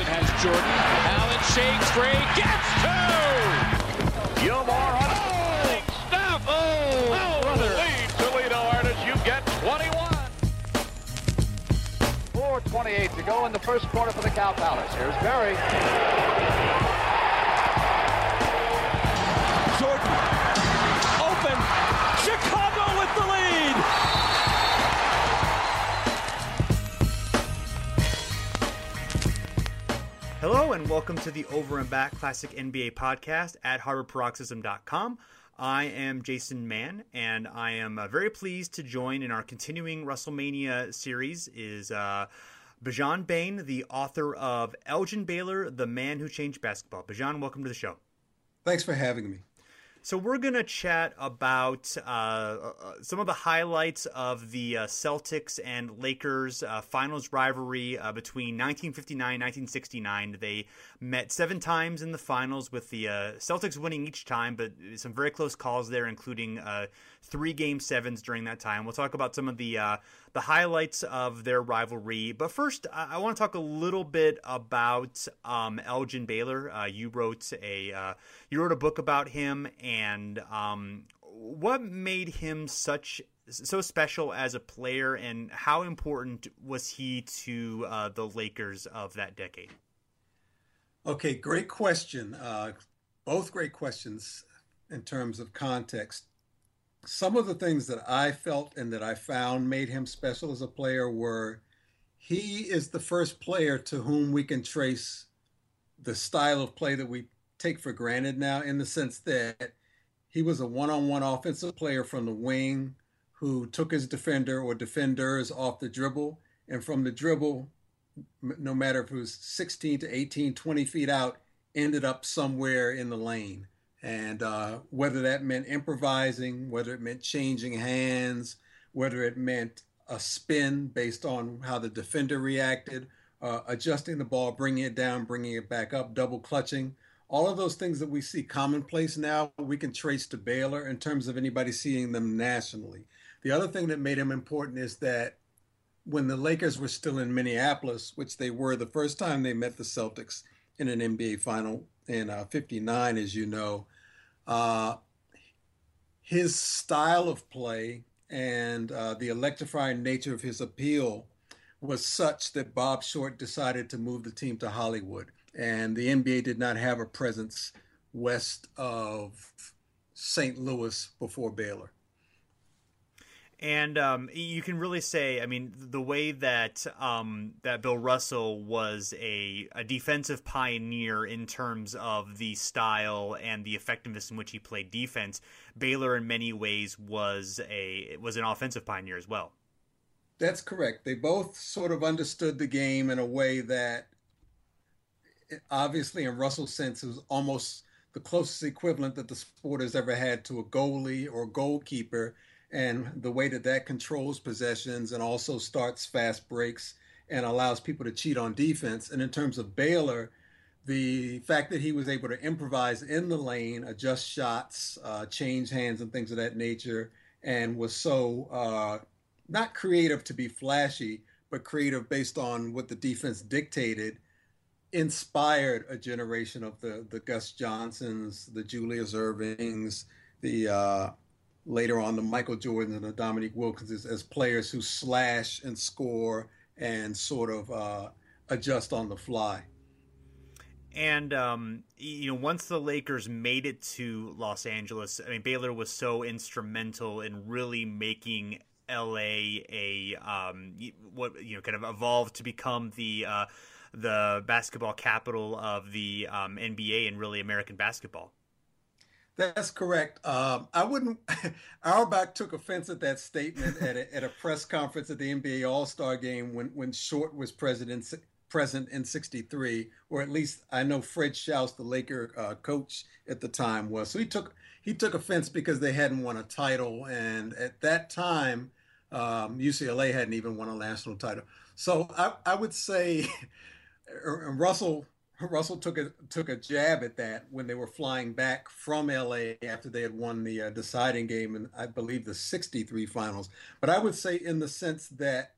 Anderson has Jordan. Allen shakes free, gets two! Gilmore on Big stuff! Oh, Oh, brother. lead Toledo artists. You get 21. 4.28 to go in the first quarter for the Cow Palace. Here's Barry. Hello and welcome to the Over and Back Classic NBA podcast at HardwoodParoxysm.com. I am Jason Mann, and I am uh, very pleased to join in our continuing WrestleMania series. Is uh, Bijan Bayne, the author of Elgin Baylor, the Man Who Changed Basketball. Bijan, welcome to the show. Thanks for having me. So we're gonna chat about uh, uh, some of the highlights of the uh, Celtics and Lakers uh, finals rivalry uh, between 1959 and 1969. They met seven times in the finals, with the uh, Celtics winning each time, but some very close calls there, including three game sevens during that time. We'll talk about some of the the highlights of their rivalry. But first, I, I want to talk a little bit about um, Elgin Baylor. Uh, you wrote a uh, you wrote a book about him, and um, what made him such so special as a player, and how important was he to uh, the Lakers of that decade? Okay, great question. Uh, both great questions in terms of context some of the things that I felt and that I found made him special as a player were he is the first player to whom we can trace the style of play that we take for granted now, in the sense that he was a one on one offensive player from the wing who took his defender or defenders off the dribble. And from the dribble, no matter if it was 16 to 18, 20 feet out, ended up somewhere in the lane. And uh, whether that meant improvising, whether it meant changing hands, whether it meant a spin based on how the defender reacted, uh, adjusting the ball, bringing it down, bringing it back up, double clutching, all of those things that we see commonplace now, we can trace to Baylor in terms of anybody seeing them nationally. The other thing that made him important is that when the Lakers were still in Minneapolis, which they were the first time they met the Celtics in an NBA final in uh, 59, as you know, uh, his style of play and uh, the electrifying nature of his appeal was such that Bob Short decided to move the team to Hollywood. And the NBA did not have a presence west of St. Louis before Baylor. And um, you can really say, I mean, the way that um, that Bill Russell was a, a defensive pioneer in terms of the style and the effectiveness in which he played defense, Baylor in many ways was a was an offensive pioneer as well. That's correct. They both sort of understood the game in a way that, obviously, in Russell's sense, was almost the closest equivalent that the sport has ever had to a goalie or goalkeeper, and the way that that controls possessions and also starts fast breaks and allows people to cheat on defense. And in terms of Baylor, the fact that he was able to improvise in the lane, adjust shots, uh, change hands, and things of that nature, and was so uh, not creative to be flashy, but creative based on what the defense dictated, inspired a generation of the the Gus Johnsons, the Julius Ervings, the uh, later on the Michael Jordans and the Dominique Wilkinses as players who slash and score and sort of uh, adjust on the fly. And um, you know, once the Lakers made it to Los Angeles, I mean, Baylor was so instrumental in really making LA a um, what you know kind of evolved to become the uh, the basketball capital of the um, NBA and really American basketball. That's correct. Um, I wouldn't. Auerbach took offense at that statement at a, at a press conference at the NBA All Star Game when when Short was president present in '63, or at least I know Fred Schaus, the Laker uh, coach at the time, was. So he took he took offense because they hadn't won a title, and at that time, um, UCLA hadn't even won a national title. So I, I would say, Russell Russell took a took a jab at that when they were flying back from LA after they had won the uh, deciding game in I believe the 63 finals. But I would say in the sense that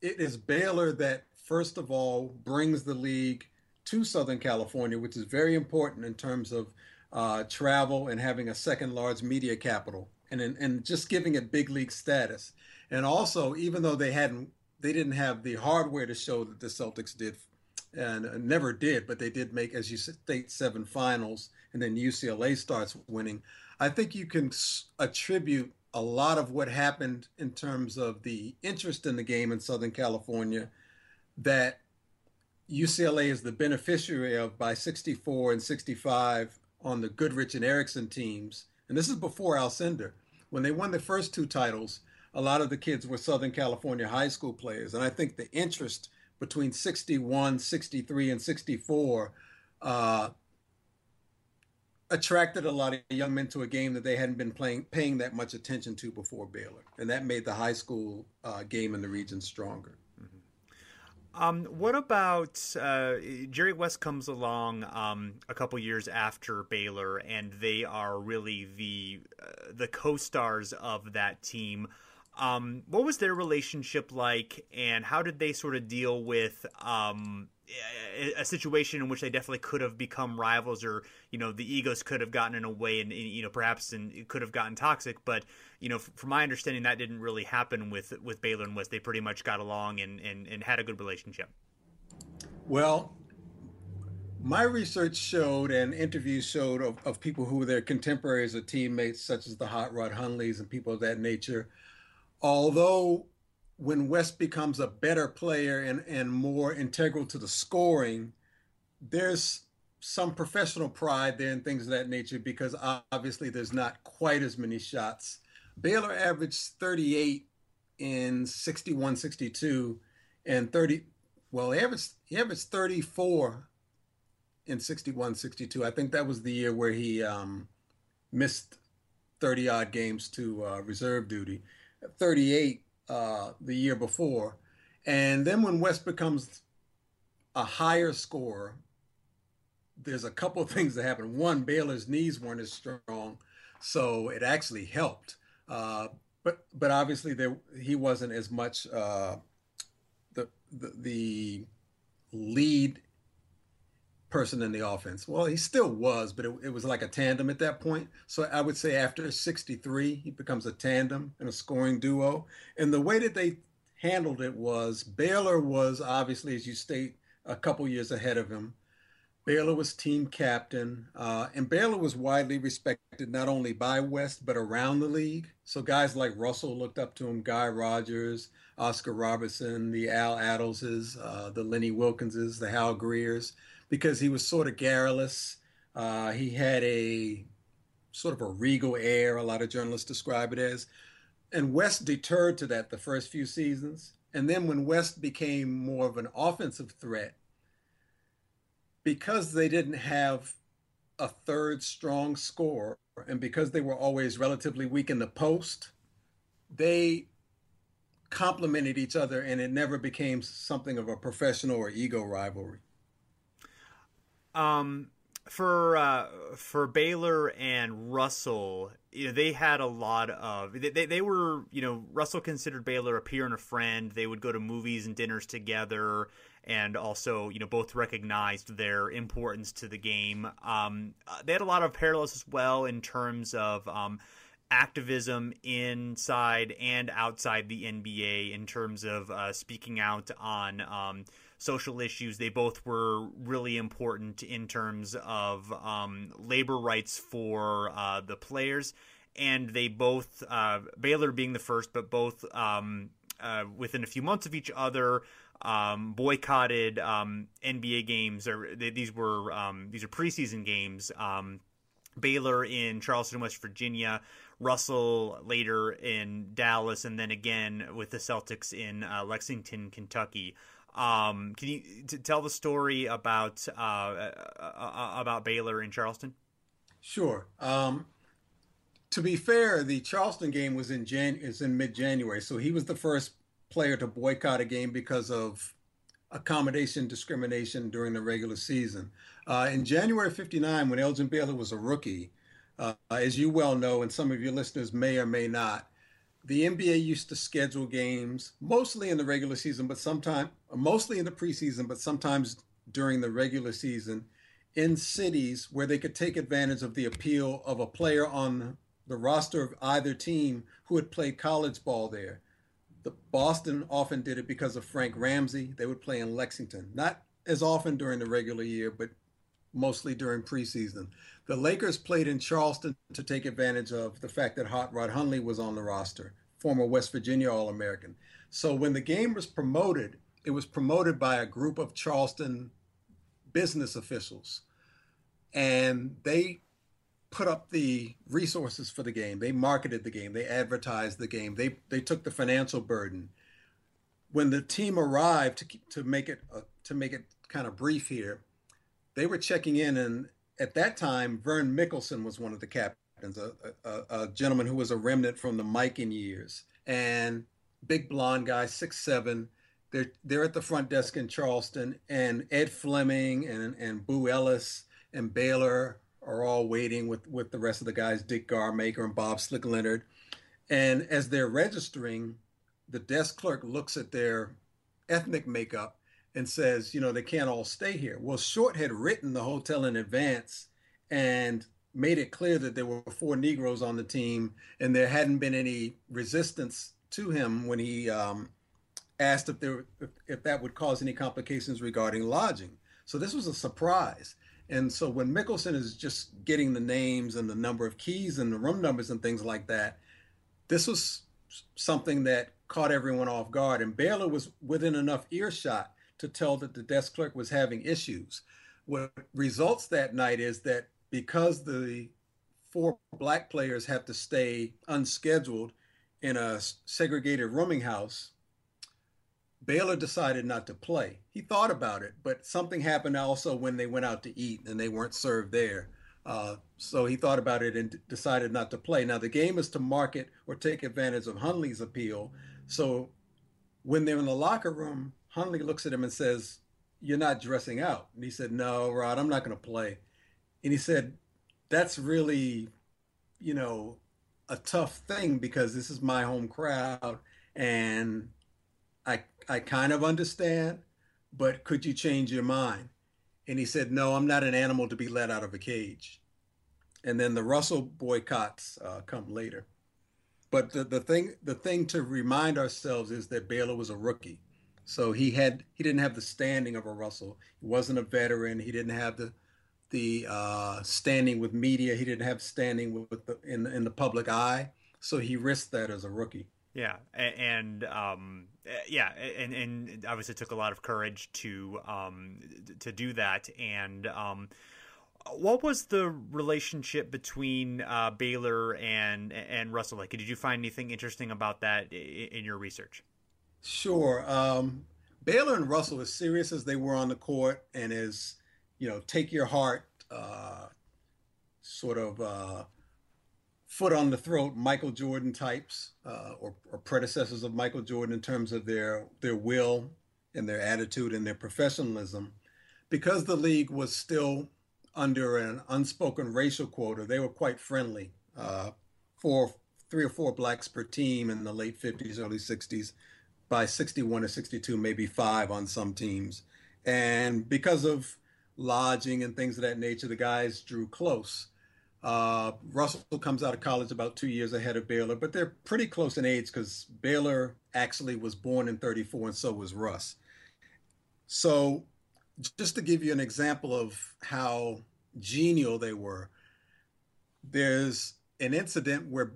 it is Baylor that first of all brings the league to Southern California, which is very important in terms of uh, travel and having a second large media capital and and just giving it big league status. And also, even though they hadn't they didn't have the hardware to show that the Celtics did and uh, never did, but they did make, as you state, seven finals, and then UCLA starts winning. I think you can attribute a lot of what happened in terms of the interest in the game in Southern California that UCLA is the beneficiary of by 64 and 65 on the Goodrich and Erickson teams. And this is before Alcindor. When they won the first two titles, a lot of the kids were Southern California high school players. And I think the interest between 61, 63, and 64 uh, attracted a lot of young men to a game that they hadn't been playing, paying that much attention to before Baylor. And that made the high school uh, game in the region stronger. Mm-hmm. Um, what about uh, Jerry West comes along um, a couple years after Baylor, and they are really the uh, the co-stars of that team. Um, what was their relationship like, and how did they sort of deal with um, a situation in which they definitely could have become rivals, or you know, the egos could have gotten in a way, and you know, perhaps and it could have gotten toxic. But you know, from my understanding, that didn't really happen with with Baylor and West. They pretty much got along and and, and had a good relationship. Well, my research showed and interviews showed of, of people who were their contemporaries or teammates, such as the Hot Rod Hundleys and people of that nature, although when West becomes a better player and, and more integral to the scoring, there's some professional pride there and things of that nature because obviously there's not quite as many shots. Baylor averaged 38 in 61 62 and 30 well he averaged he averaged 34 in 61 62 i think that was the year where he um, missed 30 odd games to uh, reserve duty 38 uh, the year before. And then when West becomes a higher scorer, there's a couple of things that happen. One, Baylor's knees weren't as strong, so it actually helped. Uh, but but obviously there he wasn't as much uh, the, the the lead person in the offense. Well, he still was, but it, it, was like a tandem at that point. So I would say after 63, he becomes a tandem and a scoring duo. And the way that they handled it was Baylor was obviously, as you state, a couple years ahead of him. Baylor was team captain, uh, and Baylor was widely respected not only by West but around the league. So guys like Russell looked up to him, Guy Rodgers, Oscar Robertson, the Al Attleses, uh, the Lenny Wilkinses, the Hal Greers because he was sort of garrulous. Uh, he had a sort of a regal air, a lot of journalists describe it as. And West deterred to that the first few seasons. And then when West became more of an offensive threat, because they didn't have a third strong scorer, and because they were always relatively weak in the post, they complemented each other, and it never became something of a professional or ego rivalry. Um, for uh, for Baylor and Russell, you know, they had a lot of they, they, were you know Russell considered Baylor a peer and a friend. They would go to movies and dinners together, and also you know both recognized their importance to the game. Um, uh, they had a lot of parallels as well in terms of. Um, activism inside and outside the NBA in terms of uh, speaking out on um, social issues. They both were really important in terms of um, labor rights for uh, the players, and they both uh, Baylor being the first, but both um, uh, within a few months of each other. Um, boycotted um, NBA games, or they, these were um, these are preseason games. Um, Baylor in Charleston, West Virginia, Russell later in Dallas, and then again with the Celtics in uh, Lexington, Kentucky. Um, can you t- tell the story about uh, uh, uh, about Baylor in Charleston? Sure. Um, to be fair, the Charleston game was in Jan is in mid January, so he was the first player to boycott a game because of accommodation discrimination during the regular season. Uh, in January '59, when Elgin Baylor was a rookie, uh, as you well know, and some of your listeners may or may not, the NBA used to schedule games mostly in the regular season, but sometimes mostly in the preseason, but sometimes during the regular season in cities where they could take advantage of the appeal of a player on the roster of either team who had played college ball there. The Boston often did it because of Frank Ramsey. They would play in Lexington, not as often during the regular year, but mostly during preseason. The Lakers played in Charleston to take advantage of the fact that Hot Rod Hundley was on the roster, former West Virginia All American. So when the game was promoted, it was promoted by a group of Charleston business officials. And they put up the resources for the game. They marketed the game. They advertised the game. They they took the financial burden. When the team arrived to to make it uh, to make it kind of brief here, they were checking in, and at that time, Vern Mikkelsen was one of the captains, a, a, a gentleman who was a remnant from the Mikan years, and big blonde guy, six seven. They're they're at the front desk in Charleston, and Ed Fleming and and Boo Ellis and Baylor are all waiting with with the rest of the guys, Dick Garmaker and Bob Slick Leonard. And as they're registering, the desk clerk looks at their ethnic makeup and says, you know, they can't all stay here. Well, Short had written the hotel in advance and made it clear that there were four Negroes on the team, and there hadn't been any resistance to him when he um, asked if there if, if that would cause any complications regarding lodging. So this was a surprise. And so when Mikkelsen is just getting the names and the number of keys and the room numbers and things like that, this was something that caught everyone off guard. And Baylor was within enough earshot to tell that the desk clerk was having issues. What results that night is that because the four black players have to stay unscheduled in a segregated rooming house, Baylor decided not to play. He thought about it, but something happened also when they went out to eat and they weren't served there. Uh, so he thought about it and d- decided not to play. Now, the game is to market or take advantage of Hundley's appeal. So when they're in the locker room, Hundley looks at him and says, You're not dressing out. And he said, No, Rod, I'm not going to play. And he said, That's really, you know, a tough thing because this is my home crowd and I I kind of understand, but could you change your mind? And he said, No, I'm not an animal to be let out of a cage. And then the Russell boycotts uh, come later. But the, the thing the thing to remind ourselves is that Baylor was a rookie. So he had he didn't have the standing of a Russell. He wasn't a veteran. He didn't have the the uh, standing with media. He didn't have standing with, with the, in in the public eye. So he risked that as a rookie. Yeah, and um, yeah, and and obviously took a lot of courage to um, to do that. And um, what was the relationship between uh, Baylor and and Russell? Like, did you find anything interesting about that in your research? Sure. Um, Baylor and Russell, as serious as they were on the court, and as you know, take your heart uh, sort of uh, foot on the throat Michael Jordan types uh, or, or, predecessors of Michael Jordan in terms of their their will and their attitude and their professionalism. Because the league was still under an unspoken racial quota, they were quite friendly. Uh, four, three or four blacks per team in the late 50s, early 60s. By 61 or 62, maybe five on some teams. And because of lodging and things of that nature, the guys drew close. Uh, Russell comes out of college about two years ahead of Baylor, but they're pretty close in age because Baylor actually was born in 34 and so was Russ. So, just to give you an example of how genial they were, there's an incident where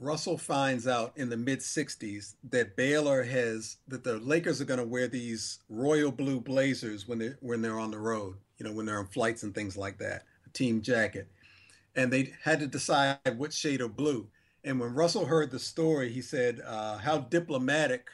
Russell finds out in the mid 60s that Baylor has that the Lakers are going to wear these royal blue blazers when they when they're on the road, you know, when they're on flights and things like that, a team jacket and they had to decide what shade of blue. And when Russell heard the story, he said, uh, "How diplomatic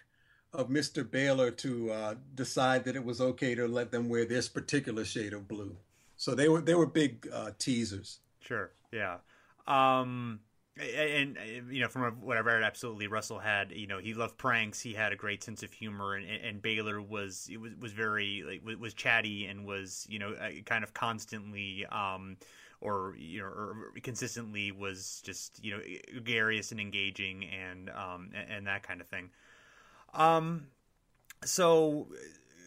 of Mr. Baylor to uh, decide that it was okay to let them wear this particular shade of blue." So they were they were big uh, teasers. Sure. Yeah. Um, and, you know from what I read, absolutely Russell had you know he loved pranks. He had a great sense of humor, and, and Baylor was it was was very like was chatty and was you know uh, kind of constantly. Um, or you know or consistently was just you know gregarious and engaging and um and, and that kind of thing um so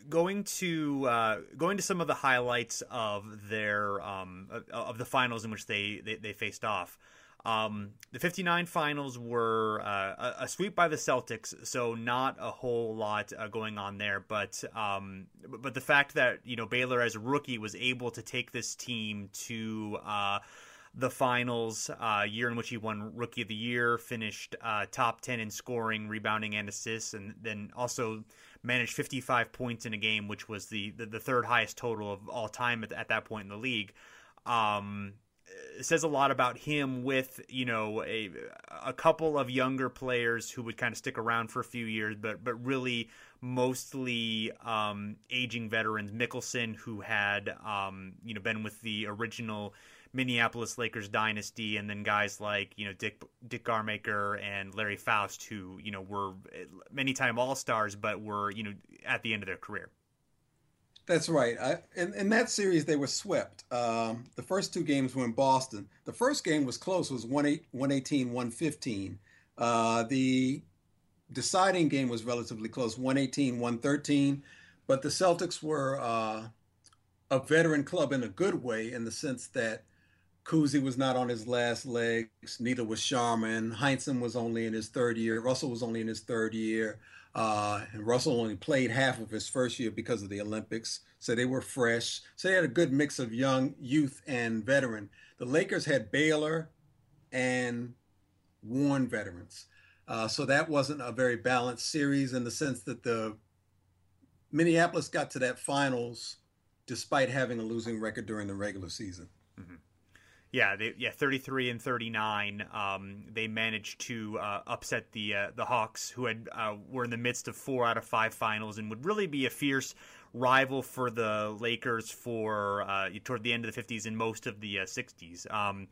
going to uh, going to some of the highlights of their um, of the finals in which they they, they faced off. Um, the 59 finals were uh, a, sweep by the Celtics, so not a whole lot uh, going on there. But um, but the fact that you know Baylor as a rookie was able to take this team to uh, the finals, uh, year in which he won Rookie of the Year, finished uh, top 10 in scoring, rebounding, and assists, and then also managed 55 points in a game, which was the the, the third highest total of all time at, at that point in the league. Um, says a lot about him with you know a a couple of younger players who would kind of stick around for a few years, but but really mostly um, aging veterans. Mikkelsen, who had um, you know been with the original Minneapolis Lakers dynasty, and then guys like you know Dick Dick Garmaker and Larry Foust, who you know were many time All Stars, but were you know at the end of their career. That's right. I, in, in that series, they were swept. Um, the first two games were in Boston. The first game was close. Was 118, 115. Uh, the deciding game was relatively close, 118, 113. But the Celtics were uh, a veteran club in a good way in the sense that Cousy was not on his last legs. Neither was Sharman. Heinsohn was only in his third year. Russell was only in his third year. Uh, and Russell only played half of his first year because of the Olympics, so they were fresh. So they had a good mix of young, youth, and veteran. The Lakers had Baylor and worn veterans, uh, so that wasn't a very balanced series in the sense that the Minneapolis got to that finals despite having a losing record during the regular season. Mm-hmm. Yeah, they, yeah, 33 and 39. Um, they managed to uh, upset the uh, the Hawks, who had uh, were in the midst of four out of five finals and would really be a fierce rival for the Lakers for uh, toward the end of the 50s and most of the 60s. Uh, um,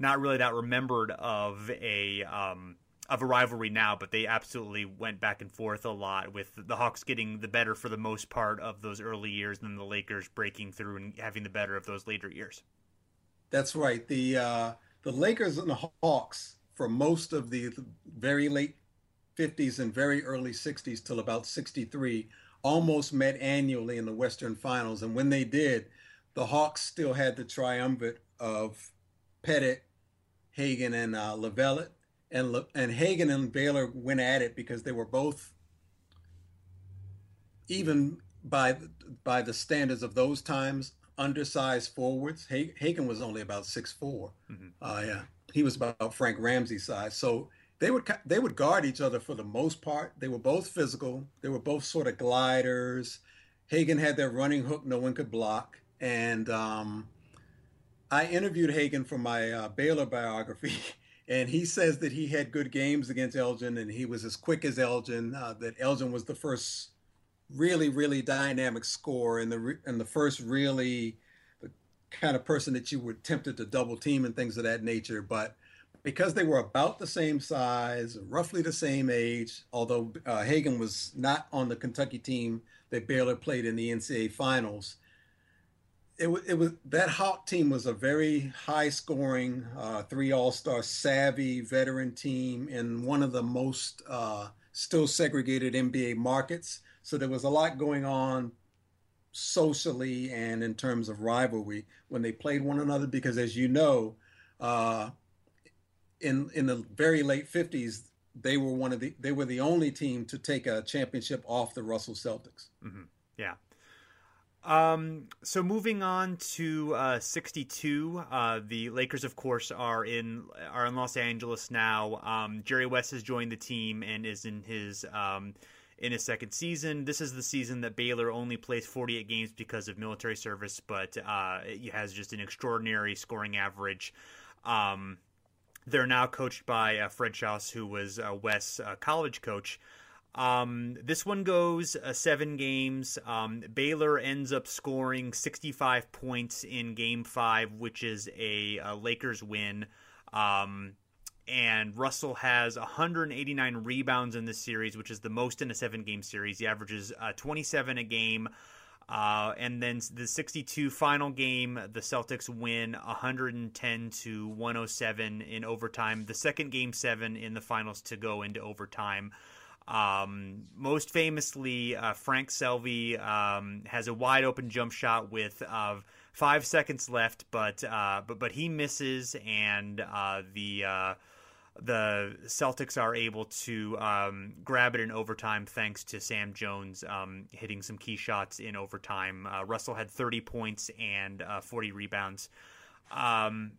not really that remembered of a um, of a rivalry now, but they absolutely went back and forth a lot with the Hawks getting the better for the most part of those early years, and the Lakers breaking through and having the better of those later years. That's right. The uh, the Lakers and the Hawks for most of the very late 50s and very early 60s till about 63 almost met annually in the Western Finals. And when they did, the Hawks still had the triumvirate of Pettit, Hagan, and uh, Lovellette. And, Le- and Hagan and Baylor went at it because they were both, even by by the standards of those times, undersized forwards. Hagan was only about six four. Mm-hmm. Uh, yeah, he was about Frank Ramsey size. So they would they would guard each other for the most part. They were both physical. They were both sort of gliders. Hagan had that running hook no one could block, and um, I interviewed Hagan for my uh, Baylor biography. And he says that he had good games against Elgin, and he was as quick as Elgin. Uh, that Elgin was the first really really dynamic score and the and the first really the kind of person that you were tempted to double team and things of that nature. But because they were about the same size, roughly the same age, although uh, Hagan was not on the Kentucky team that Baylor played in the NCAA finals, it was, it was that Hawk team was a very high scoring, uh, three All Star savvy veteran team in one of the most uh, still segregated NBA markets. So there was a lot going on socially and in terms of rivalry when they played one another because as you know uh, in in the very late 50s they were one of the they were the only team to take a championship off the Russell Celtics. Mm-hmm. Yeah. Um, so moving on to uh, 62, uh, the Lakers, of course, are in are in Los Angeles now. Um, Jerry West has joined the team and is in his um, in his second season. This is the season that Baylor only plays 48 games because of military service, but uh, it has just an extraordinary scoring average. Um, they're now coached by uh, Fred Schaus, who was uh, West's uh, college coach. Um, this one goes uh, seven games. Um, Baylor ends up scoring 65 points in game five, which is a, a Lakers win. Um, and Russell has 189 rebounds in this series, which is the most in a seven game series. He averages uh, 27 a game. Uh, and then the 62 final game, the Celtics win 110 to 107 in overtime. The second game seven in the finals to go into overtime. Um, most famously, uh, Frank Selvy um, has a wide open jump shot with uh, five seconds left, but uh, but but he misses, and uh, the uh, the Celtics are able to um, grab it in overtime thanks to Sam Jones um, hitting some key shots in overtime. Uh, Russell had 30 points and 40 rebounds. Um,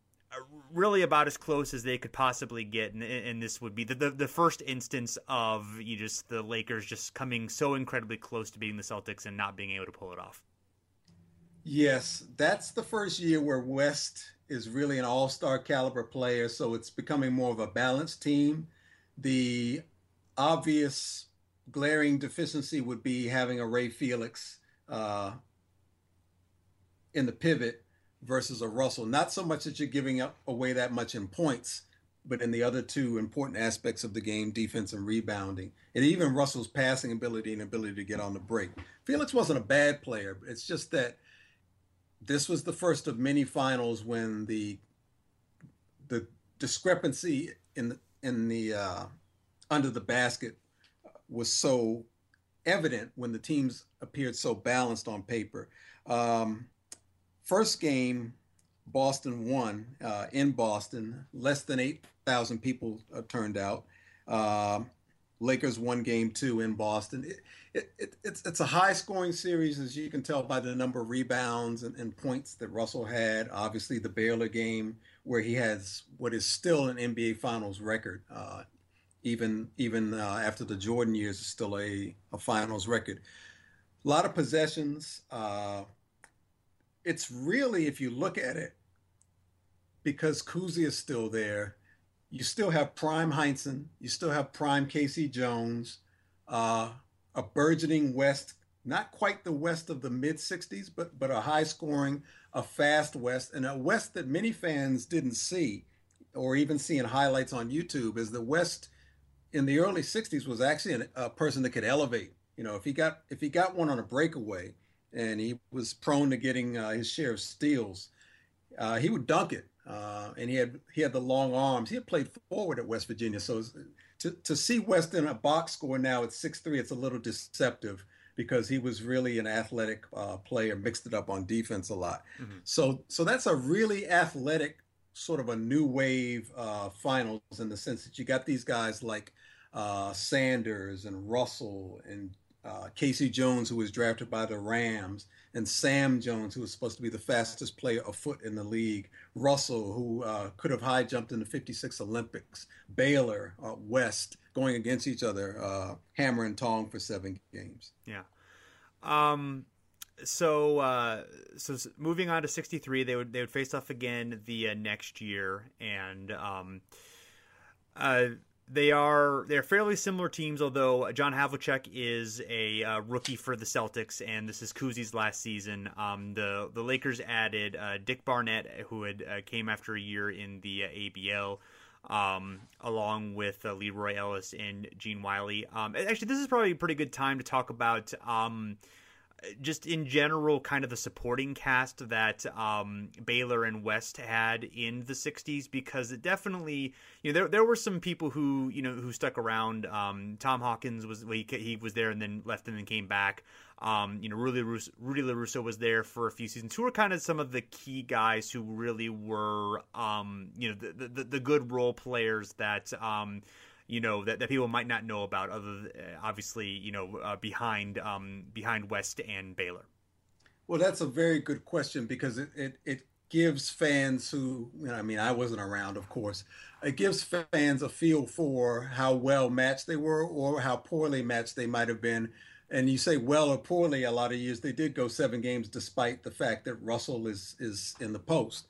really about as close as they could possibly get, and, and this would be the, the, the first instance of you just the Lakers just coming so incredibly close to beating the Celtics and not being able to pull it off. Yes, that's the first year where West is really an all-star caliber player, so it's becoming more of a balanced team. The obvious glaring deficiency would be having a Ray Felix uh, in the pivot versus a Russell. Not so much that you're giving up away that much in points, but in the other two important aspects of the game, defense and rebounding, and even Russell's passing ability and ability to get on the break. Felix wasn't a bad player. It's just that this was the first of many finals when the the discrepancy in the in the uh, under the basket was so evident when the teams appeared so balanced on paper. Um, First game, Boston won uh, in Boston. Less than 8,000 people uh, turned out. Uh, Lakers won game two in Boston. It, it, it, it's, it's a high scoring series, as you can tell by the number of rebounds and, and, points that Russell had. Obviously, the Baylor game, where he has what is still an NBA Finals record. Uh, even even uh, after the Jordan years, is still a, a finals record. A lot of possessions. Uh, it's really, if you look at it, because Cousy is still there, you still have prime Heinsohn, you still have prime K.C. Jones, uh, a burgeoning West, not quite the West of the mid '60s, but but a high scoring, a fast West, and a West that many fans didn't see, or even see in highlights on YouTube, is the West in the early '60s was actually a person that could elevate. You know, if he got if he got one on a breakaway, and he was prone to getting uh, his share of steals. Uh, he would dunk it, uh, and he had he had the long arms. He had played forward at West Virginia, so to to see West in a box score now at six three, it's a little deceptive because he was really an athletic uh, player, mixed it up on defense a lot. Mm-hmm. So so that's a really athletic sort of a new wave uh, finals in the sense that you got these guys like uh, Sanders and Russell and uh, K.C. Jones, who was drafted by the Rams, and Sam Jones, who was supposed to be the fastest player afoot in the league, Russell, who uh, could have high jumped in the 56 Olympics, Baylor, uh, West, going against each other, uh, hammer and tong for seven games. Yeah. Um, so uh, so moving on to 63 they would they would face off again the uh, next year and um, they are they're fairly similar teams, although John Havlicek is a uh, rookie for the Celtics, and this is Cousy last season. Um, the the Lakers added uh, Dick Barnett, who had uh, came after a year in the uh, ABL, um, along with uh, Leroy Ellis and Gene Wiley. Um, actually, this is probably a pretty good time to talk about. Just in general, kind of the supporting cast that um, Baylor and West had in the '60s, because it definitely, you know, there there were some people who you know who stuck around. Um, Tom Hawkins was he, he was there and then left and then came back. Um, you know, Rudy Russo, Rudy LaRusso was there for a few seasons. Who were kind of some of the key guys who really were, um, you know, the, the, the good role players that um, you know that, that people might not know about other uh, obviously you know uh, behind um, behind West and Baylor. Well, that's a very good question because it it, it gives fans who you know, I mean I wasn't around, of course. It gives fans a feel for how well matched they were or how poorly matched they might have been. And you say well or poorly, a lot of years they did go seven games despite the fact that Russell is is in the post.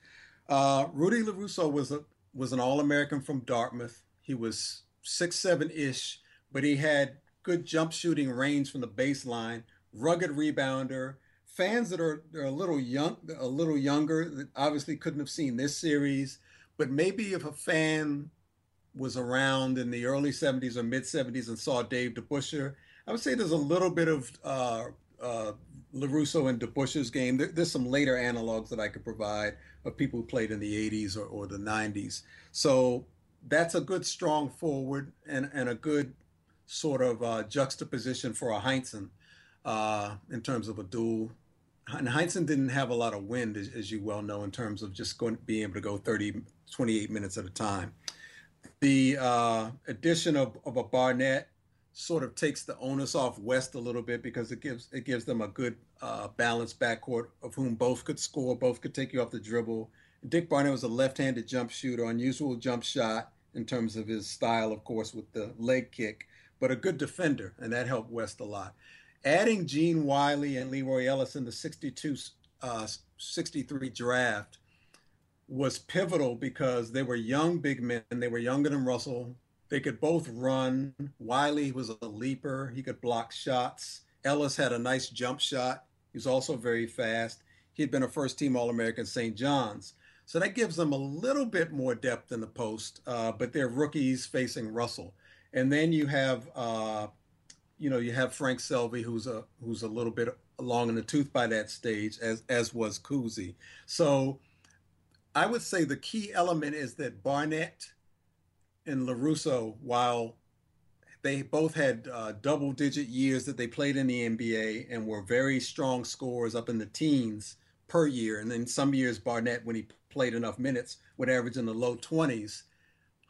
Uh, Rudy LaRusso was a was an All American from Dartmouth. He was six seven ish, but he had good jump shooting range from the baseline, rugged rebounder. Fans that are, are a little young, a little younger, that obviously couldn't have seen this series, but maybe if a fan was around in the early 70s or mid 70s and saw Dave DeBusschere, I would say there's a little bit of uh, uh, LaRusso and DeBusschere's game. There, there's some later analogs that I could provide of people who played in the 80s or, or the 90s. So that's a good strong forward and, and a good sort of uh, juxtaposition for a Heinsohn uh, in terms of a duel. And Heinsohn didn't have a lot of wind, as, as, you well know, in terms of just going being able to go 30, 28 minutes at a time. The uh, addition of, of a Barnett sort of takes the onus off West a little bit because it gives it gives them a good uh, balanced backcourt of whom both could score, both could take you off the dribble, Dick Barnett was a left-handed jump shooter, unusual jump shot in terms of his style, of course, with the leg kick, but a good defender, and that helped West a lot. Adding Gene Wiley and Leroy Ellis in the 62, uh, 63 draft was pivotal because they were young big men. They were younger than Russell. They could both run. Wiley was a leaper. He could block shots. Ellis had a nice jump shot. He was also very fast. He had been a first team All American St. John's. So that gives them a little bit more depth in the post, uh, but they're rookies facing Russell. And then you have, uh, you know, you have Frank Selvy, who's a who's a little bit long in the tooth by that stage, as as was Cousy. So I would say the key element is that Barnett and LaRusso, while they both had uh, double digit years that they played in the NBA and were very strong scorers up in the teens per year. And then some years, Barnett, when he played enough minutes, would average in the low 20s.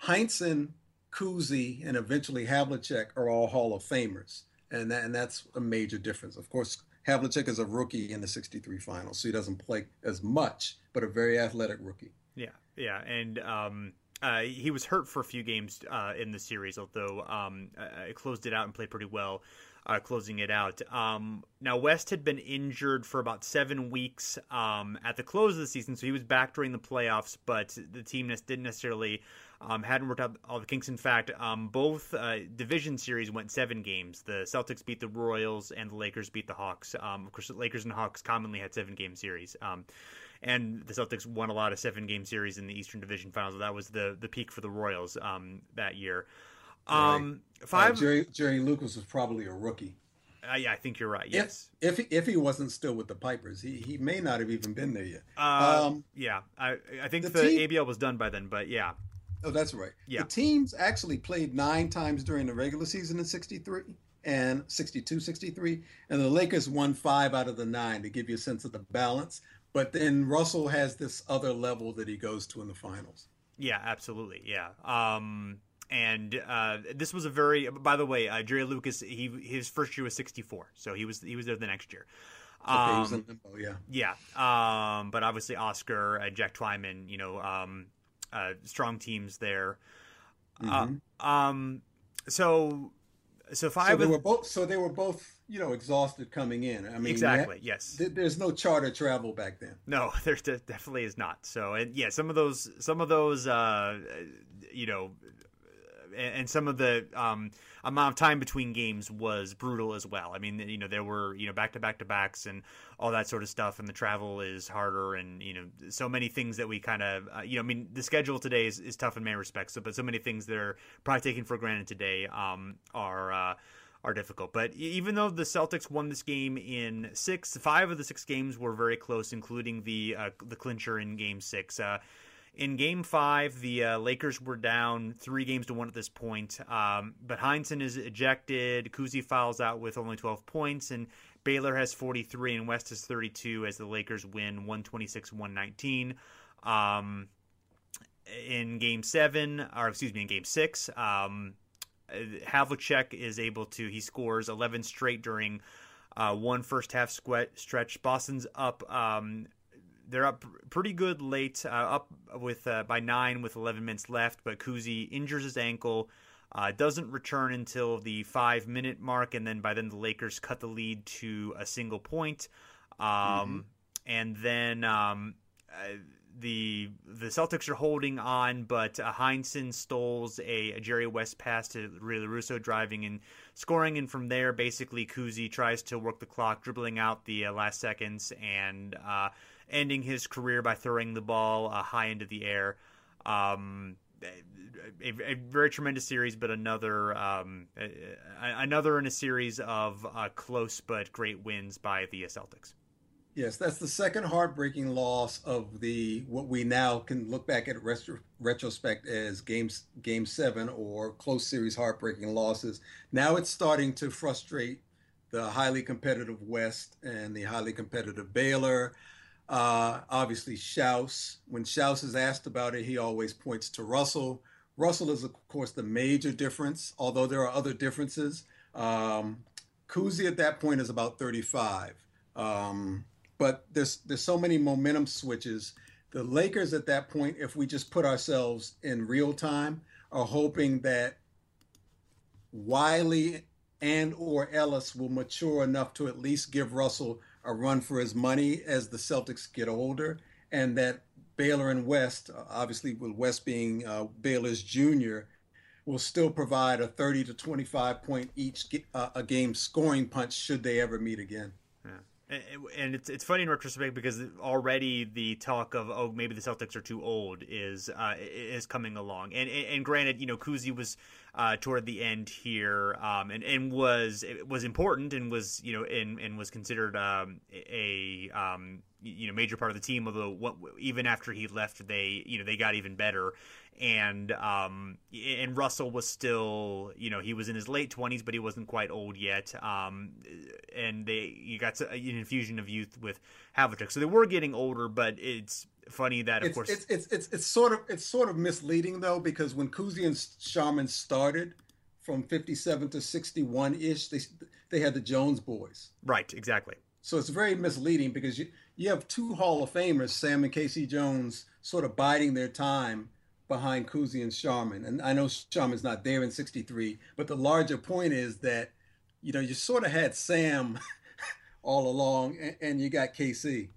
Heinsohn, Cousy, and eventually Havlicek are all Hall of Famers. And, that, and that's a major difference. Of course, Havlicek is a rookie in the 63 finals, so he doesn't play as much, but a very athletic rookie. Yeah, yeah. And um, uh, he was hurt for a few games uh, in the series, although um, uh, closed it out and played pretty well uh, closing it out. Um, now, West had been injured for about seven weeks um, at the close of the season, so he was back during the playoffs, but the team didn't necessarily. Um, hadn't worked out all the kinks. In fact, um, both uh, division series went seven games. The Celtics beat the Royals, and the Lakers beat the Hawks. Um, of course, the Lakers and Hawks commonly had seven game series um, and the Celtics won a lot of seven game series in the Eastern Division Finals. That was the the peak for the Royals um, that year. Um, right. five. Uh, Jerry, Jerry Lucas was probably a rookie. Uh, yeah, I think you're right. Yes. If if he, if he wasn't still with the Pipers, he, he may not have even been there yet. Uh, um, yeah, I I think the, the team, ABL was done by then, but yeah. Oh, that's right. Yeah. The teams actually played nine times during the regular season in '63 and 62, 63, and the Lakers won five out of the nine to give you a sense of the balance. But then Russell has this other level that he goes to in the finals. Yeah, absolutely. Yeah. Um, and uh, this was a very. By the way, uh, Jerry Lucas, he his first year was 64, so he was he was there the next year. Um, okay, was limbo, yeah. Yeah, um, but obviously Oscar, uh, Jack Twyman, you know, um, uh, strong teams there. Uh, mm-hmm. um, so so five. So they were both. So they were both, you know, exhausted coming in. I mean, exactly. Had, yes. Th- there's no charter travel back then. No, there definitely is not. So, and yeah, some of those, some of those, uh, you know, and some of the um, amount of time between games was brutal as well. I mean, you know, there were you know back to back to backs and all that sort of stuff, and the travel is harder, and you know, so many things that we kind of uh, you know, I mean, the schedule today is, is tough in many respects, so, but so many things that are probably taken for granted today um, are. Uh, are difficult. But even though the Celtics won this game in six, five of the six games were very close, including the uh, the clincher in Game Six. Uh, in Game Five, the uh, Lakers were down three games to one at this point. Um, but Heinsohn is ejected. Cousy fouls out with only 12 points, and Baylor has 43 and West has 32 as the Lakers win 126 119. Um, in Game Seven, or excuse me, in Game Six, um, Havlicek is able to he scores 11 straight during uh, one first half sweat stretch. Boston's up. Um, they're up pretty good late, uh, up with uh, by nine with 11 minutes left. But Cousy injures his ankle, uh, doesn't return until the five minute mark, and then by then the Lakers cut the lead to a single point. Um, mm-hmm. And then um, uh, the the Celtics are holding on, but uh, Heinsohn stoles a, a, Jerry West pass to Ray Russo driving and scoring, and from there, basically Cousy tries to work the clock, dribbling out the uh, last seconds and uh, ending his career by throwing the ball uh, high into the air. Um, a, a, very tremendous series, but another um, another in a series of uh, close but great wins by the Celtics. Yes, that's the second heartbreaking loss of the what we now can look back at retro, retrospect as games game seven or close series heartbreaking losses. Now it's starting to frustrate the highly competitive West and the highly competitive Baylor. Uh, obviously, Schaus. When Schaus is asked about it, he always points to Russell. Russell is, of course, the major difference, although there are other differences. Um, Cousy at that point is about 35. Um, but there's there's so many momentum switches. The Lakers at that point, if we just put ourselves in real time, are hoping that Wiley and or Ellis will mature enough to at least give Russell a run for his money as the Celtics get older, and that Baylor and West, obviously with West being uh, Baylor's junior, will still provide a 30 to 25 point each uh, a game scoring punch should they ever meet again. And it's it's funny in retrospect because already the talk of oh maybe the Celtics are too old is uh, is coming along. And, and, granted you know Cousy was uh, toward the end here um, and and was was important and was you know and, and was considered um, a um, you know major part of the team although what, even after he left they you know they got even better. And um and Russell was still you know he was in his late 20s but he wasn't quite old yet. Um and they you got an infusion of youth with Havlicek. So they were getting older but it's funny that of it's, course it's, it's it's it's sort of it's sort of misleading though because when Cousy and Sharman started from 57 to 61 ish they they had the Jones boys right exactly so it's very misleading because you you have two Hall of Famers Sam and K.C. Jones sort of biding their time behind Cousy and Sharman. And I know Sharman's not there in 63, but the larger point is that, you know, you sort of had Sam all along and, and you got KC.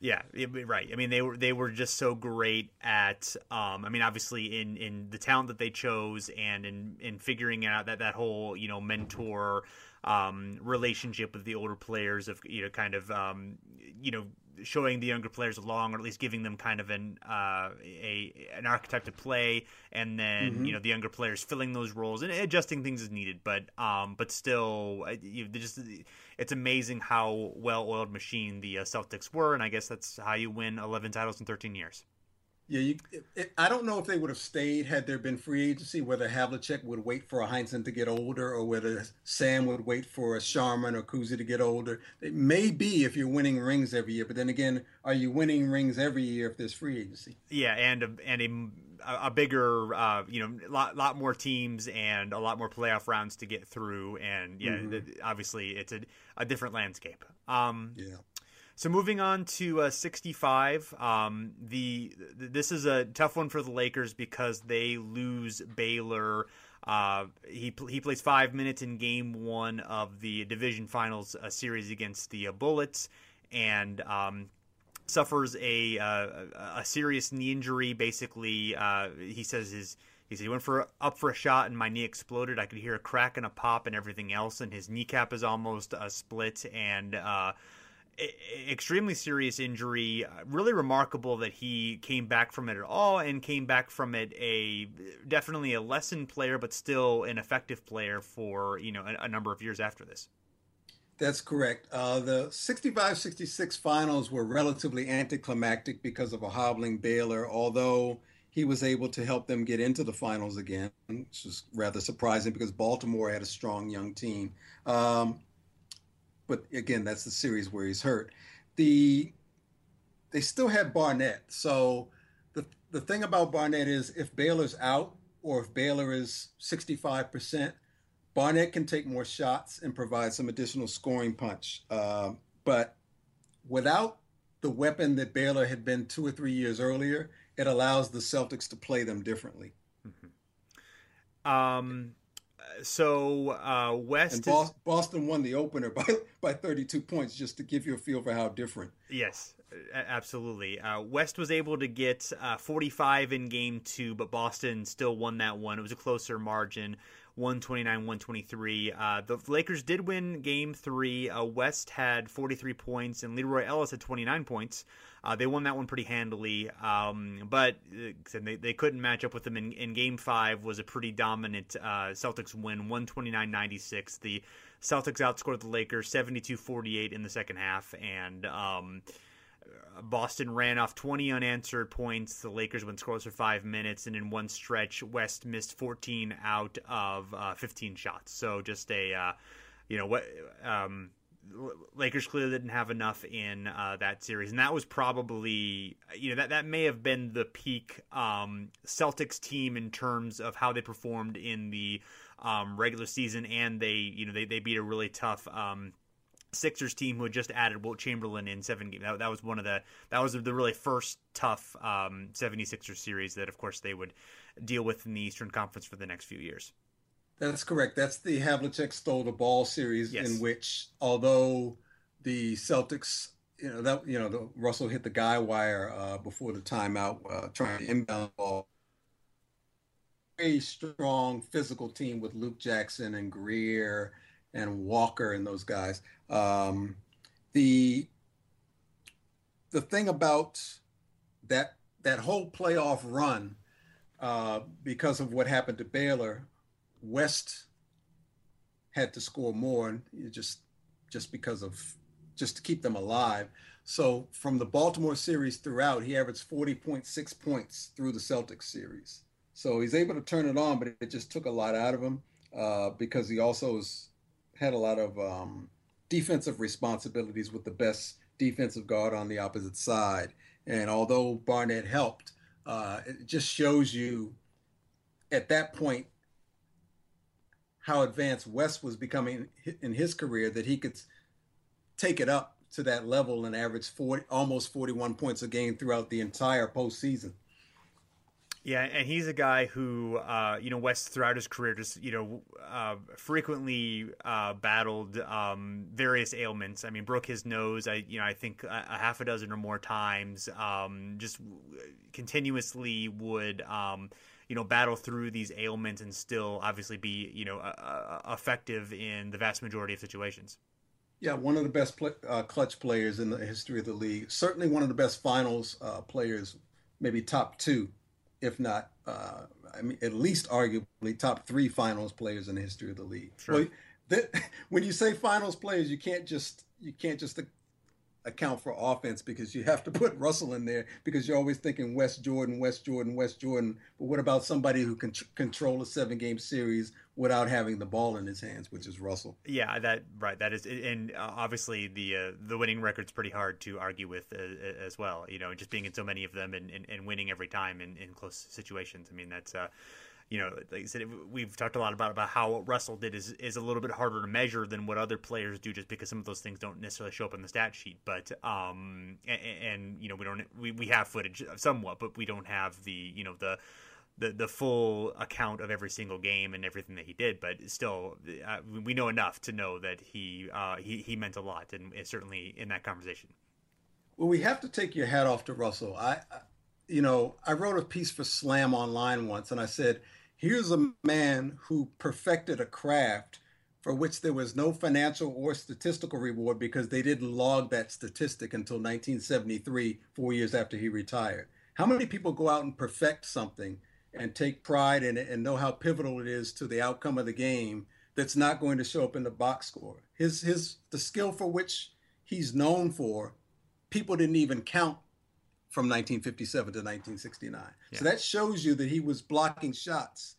Yeah, right. I mean, they were they were just so great at. Um, I mean, obviously in in the talent that they chose and in in figuring out that that whole you know mentor um, relationship with the older players of you know kind of um, you know showing the younger players along, or at least giving them kind of an uh, a an archetype to play, and then mm-hmm. you know the younger players filling those roles and adjusting things as needed. But um, but still, you just it's amazing how well oiled machine the uh, Celtics were, and I guess that's how you win 11 titles in 13 years. Yeah, you, it, I don't know if they would have stayed had there been free agency, whether Havlicek would wait for a Heinsohn to get older or whether Sam would wait for a Sharman or Cousy to get older. It may be if you're winning rings every year, but then again, are you winning rings every year if there's free agency? Yeah, and a, and a, a bigger, uh, you know, lot, lot more teams and a lot more playoff rounds to get through. And yeah, mm-hmm. obviously it's a, a different landscape. Um, yeah. So moving on to uh, 65, um, the this is a tough one for the Lakers because they lose Baylor. Uh, he he plays five minutes in Game One of the Division Finals uh, series against the uh, Bullets, and um, suffers a uh, a serious knee injury. Basically, uh, he says his He said he went for up for a shot and my knee exploded. I could hear a crack and a pop and everything else, and his kneecap is almost uh, split and. Uh, extremely serious injury. Really remarkable that he came back from it at all and came back from it a definitely a lessened player, but still an effective player for you know a, a number of years after this. That's correct. Uh, the 65 66 finals were relatively anticlimactic because of a hobbling Baylor, although he was able to help them get into the finals again, which is rather surprising because Baltimore had a strong young team. Um, but again, that's the series where he's hurt. The they still had Barnett. So the the thing about Barnett is if Baylor's out or if Baylor is 65%, Barnett can take more shots and provide some additional scoring punch. Uh, but without the weapon that Baylor had been two or three years earlier, it allows the Celtics to play them differently. Mm-hmm. Um, so uh, West and is... Boston won the opener by by 32 points, just to give you a feel for how different. Yes, absolutely. Uh, West was able to get uh, 45 in game two, but Boston still won that one. It was a closer margin. 129 123. Uh, the Lakers did win game three. Uh, West had 43 points, and Leroy Ellis had 29 points. Uh, they won that one pretty handily, um, but uh, they, they couldn't match up with them in, in game five. Was a pretty dominant uh, Celtics win, 129-96. The Celtics outscored the Lakers 72-48 in the second half, and um, Boston ran off 20 unanswered points. The Lakers went scoreless for five minutes, and in one stretch, West missed 14 out of uh, 15 shots. So just a, uh, you know, what. Um, Lakers clearly didn't have enough in uh, that series, and that was probably you know that that may have been the peak um, Celtics team in terms of how they performed in the um, regular season, and they you know they they beat a really tough um, Sixers team who had just added Wilt Chamberlain in seven games. That, that was one of the that was the really first tough um, 76ers series that, of course, they would deal with in the Eastern Conference for the next few years. That's correct. That's the Havlicek stole the ball series yes. in which, although the Celtics, you know that you know the, Russell hit the guy wire uh, before the timeout, uh, trying to inbound ball. Very strong physical team with Luke Jackson and Greer and Walker and those guys. Um, the the thing about that that whole playoff run, uh, because of what happened to Baylor, West had to score more, just just because of just to keep them alive. So from the Baltimore series throughout, he averaged 40.6 points through the Celtics series. So he's able to turn it on, but it just took a lot out of him uh, because he also was, had a lot of um, defensive responsibilities with the best defensive guard on the opposite side. And although Barnett helped, uh, it just shows you at that point how advanced West was becoming in his career that he could take it up to that level and average 40, almost 41 points a game throughout the entire postseason. Yeah, and he's a guy who, uh, you know, West throughout his career just, you know, uh, frequently uh, battled um, various ailments. I mean, broke his nose. I, you know, I think a, half a dozen or more times. Um, just continuously would, um, you know, battle through these ailments and still obviously be, you know, effective in the vast majority of situations. Yeah, one of the best uh, clutch players in the history of the league. Certainly one of the best finals uh, players, maybe top two if not, uh, I mean, at least arguably top three finals players in the history of the league. Sure. Well, that, when you say finals players, you can't just you can't just account for offense because you have to put Russell in there because you're always thinking West Jordan, West Jordan, West Jordan. But what about somebody who can control a seven game series without having the ball in his hands, which is Russell? Yeah, that right. That is, and uh, obviously the uh, the winning record's pretty hard to argue with uh, as well. You know, just being in so many of them and, and, and winning every time in, in close situations. I mean, that's. Uh, you know, like I said, we've talked a lot about about how what Russell did is is a little bit harder to measure than what other players do, just because some of those things don't necessarily show up in the stat sheet. But um, and, and you know, we don't we, we have footage somewhat, but we don't have the you know the the the full account of every single game and everything that he did, but still, uh, we know enough to know that he uh, he he meant a lot, and certainly in that conversation. Well, we have to take your hat off to Russell. I, I, you know, I wrote a piece for Slam Online once, and I said here's a man who perfected a craft for which there was no financial or statistical reward because they didn't log that statistic until 1973, four years after he retired. How many people go out and perfect something and take pride in it and know how pivotal it is to the outcome of the game that's not going to show up in the box score? His his the skill for which he's known for, people didn't even count from 1957 to 1969. Yeah. So that shows you that he was blocking shots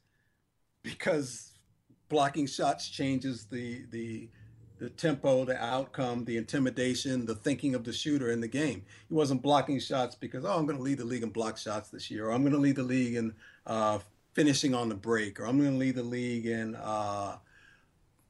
because blocking shots changes the the the tempo, the outcome, the intimidation, the thinking of the shooter in the game. He wasn't blocking shots because oh, I'm going to lead the league in block shots this year, or I'm going to lead the league in uh, finishing on the break, or I'm going to lead the league in uh,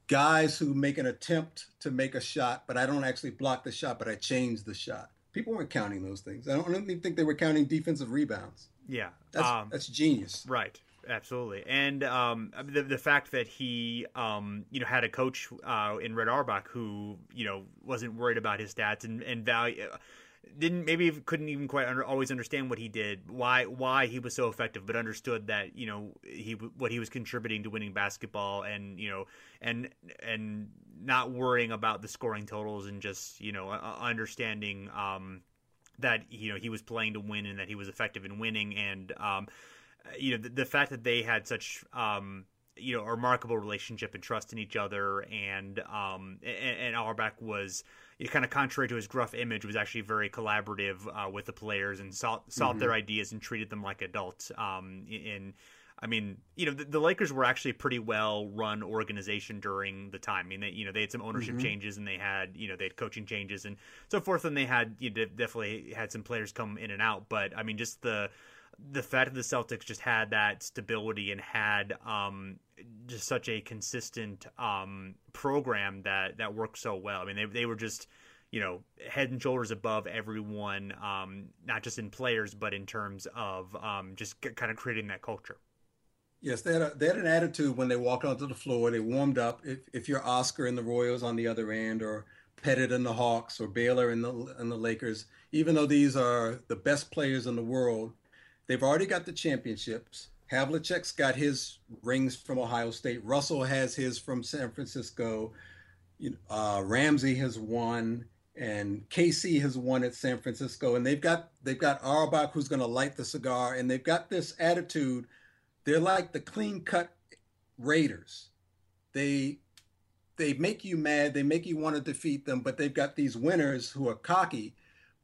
guys who make an attempt to make a shot, but I don't actually block the shot, but I change the shot. People weren't counting those things. I don't, I don't even think they were counting defensive rebounds. Yeah, that's, um, that's genius. Right absolutely. And um, the the fact that he um, you know had a coach uh, in Red Auerbach who you know wasn't worried about his stats and and value didn't maybe couldn't even quite under, always understand what he did why why he was so effective but understood that you know he what he was contributing to winning basketball and you know and and not worrying about the scoring totals and just you know understanding um, that you know he was playing to win and that he was effective in winning. And um, you know the, the, fact that they had such um, you know a remarkable relationship and trust in each other, and um, and, and Auerbach was kind of contrary to his gruff image, was actually very collaborative uh, with the players and sought, saw mm-hmm. their ideas and treated them like adults. Um, in I mean, you know, the, the, Lakers were actually a pretty well run organization during the time. I mean, they, you know, they had some ownership mm-hmm. changes and they had, you know, they had coaching changes and so forth, and they had, you know, definitely had some players come in and out. But I mean, just the the fact that the Celtics just had that stability and had um, just such a consistent um, program that that worked so well. I mean, they they were just you know head and shoulders above everyone, um, not just in players but in terms of um, just kind of creating that culture. Yes, they had a, they had an attitude when they walked onto the floor. They warmed up. If if you're Oscar and the Royals on the other end, or Pettit and the Hawks, or Baylor and the and the Lakers, even though these are the best players in the world, They've already got the championships. Havlicek's got his rings from Ohio State. Russell has his from San Francisco. Uh, Ramsey has won, and KC has won at San Francisco. And they've got they've got Auerbach who's going to light the cigar, and they've got this attitude. They're like the clean cut Raiders. They they make you mad. They make you want to defeat them, but they've got these winners who are cocky